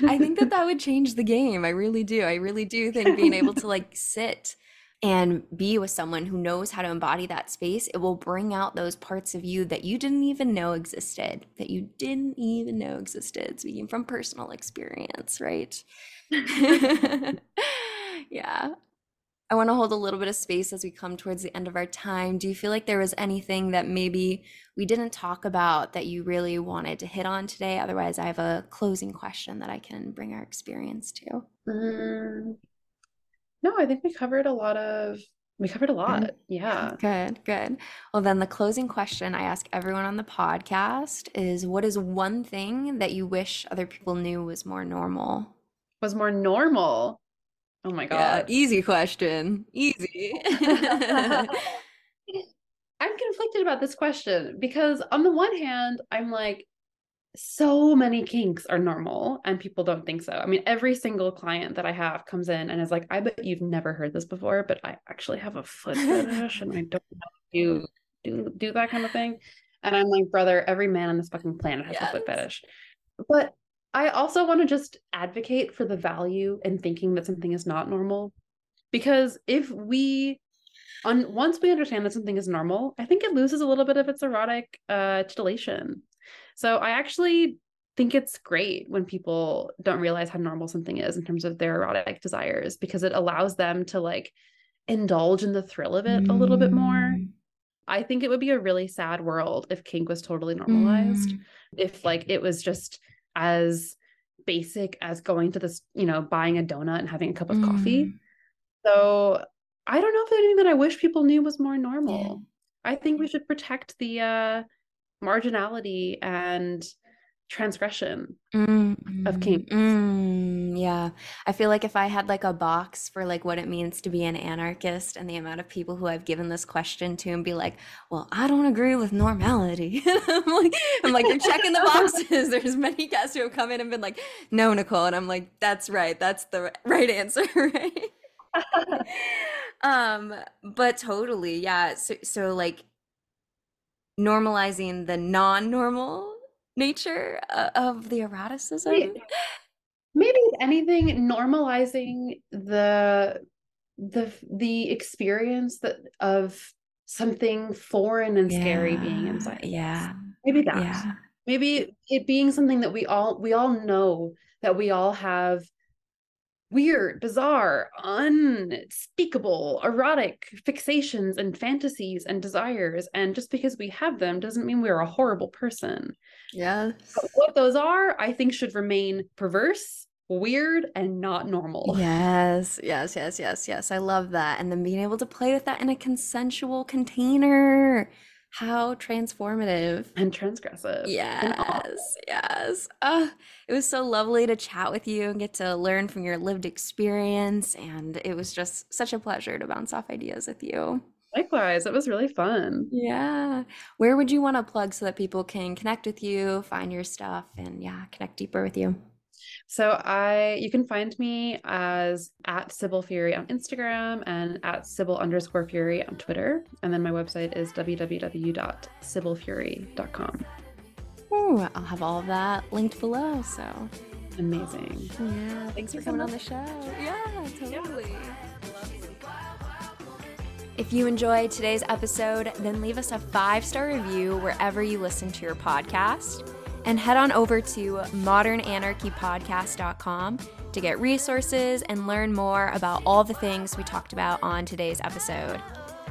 I think that that would change the game. I really do. I really do think being able to like sit and be with someone who knows how to embody that space, it will bring out those parts of you that you didn't even know existed, that you didn't even know existed, speaking from personal experience, right? yeah. I want to hold a little bit of space as we come towards the end of our time. Do you feel like there was anything that maybe we didn't talk about that you really wanted to hit on today? Otherwise, I have a closing question that I can bring our experience to. Um, no, I think we covered a lot of we covered a lot. Good. Yeah. Good, good. Well, then the closing question I ask everyone on the podcast is what is one thing that you wish other people knew was more normal? Was more normal. Oh my god. Yeah, easy question. Easy. I'm conflicted about this question because on the one hand, I'm like so many kinks are normal and people don't think so. I mean, every single client that I have comes in and is like, I bet you've never heard this before, but I actually have a foot fetish and I don't do do do that kind of thing. And I'm like, brother, every man on this fucking planet has yes. a foot fetish. But I also want to just advocate for the value in thinking that something is not normal. Because if we on once we understand that something is normal, I think it loses a little bit of its erotic uh titillation. So I actually think it's great when people don't realize how normal something is in terms of their erotic desires because it allows them to like indulge in the thrill of it mm. a little bit more. Mm. I think it would be a really sad world if kink was totally normalized. Mm. If like it was just as basic as going to this, you know, buying a donut and having a cup of mm. coffee. So I don't know if there's anything that I wish people knew was more normal. Yeah. I think we should protect the uh marginality and transgression mm, of kink. Mm, yeah. I feel like if I had like a box for like what it means to be an anarchist and the amount of people who I've given this question to and be like, well, I don't agree with normality. I'm, like, I'm like, you're checking the boxes. There's many guests who have come in and been like, no, Nicole. And I'm like, that's right. That's the right answer, right? um, but totally, yeah. So, so like normalizing the non-normal nature uh, of the eroticism? Maybe, maybe anything normalizing the the the experience that of something foreign and yeah, scary being inside. yeah maybe that. yeah. maybe it being something that we all we all know that we all have weird, bizarre, unspeakable, erotic fixations and fantasies and desires. And just because we have them doesn't mean we're a horrible person. Yes. But what those are, I think, should remain perverse, weird, and not normal. Yes, yes, yes, yes, yes. I love that. And then being able to play with that in a consensual container. How transformative and transgressive. Yes, yes. Uh, it was so lovely to chat with you and get to learn from your lived experience. And it was just such a pleasure to bounce off ideas with you. Likewise, it was really fun. Yeah. Where would you want to plug so that people can connect with you, find your stuff, and yeah, connect deeper with you? So I you can find me as at Sybil Fury on Instagram and at Sybil underscore Fury on Twitter. And then my website is www.sybilfury.com. Ooh, I'll have all of that linked below. So amazing. Yeah. Thanks, thanks for coming on the show. Yeah, totally. Yeah. If you enjoyed today's episode, then leave us a five star review wherever you listen to your podcast. And head on over to modernanarchypodcast.com to get resources and learn more about all the things we talked about on today's episode.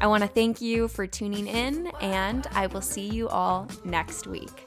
I want to thank you for tuning in, and I will see you all next week.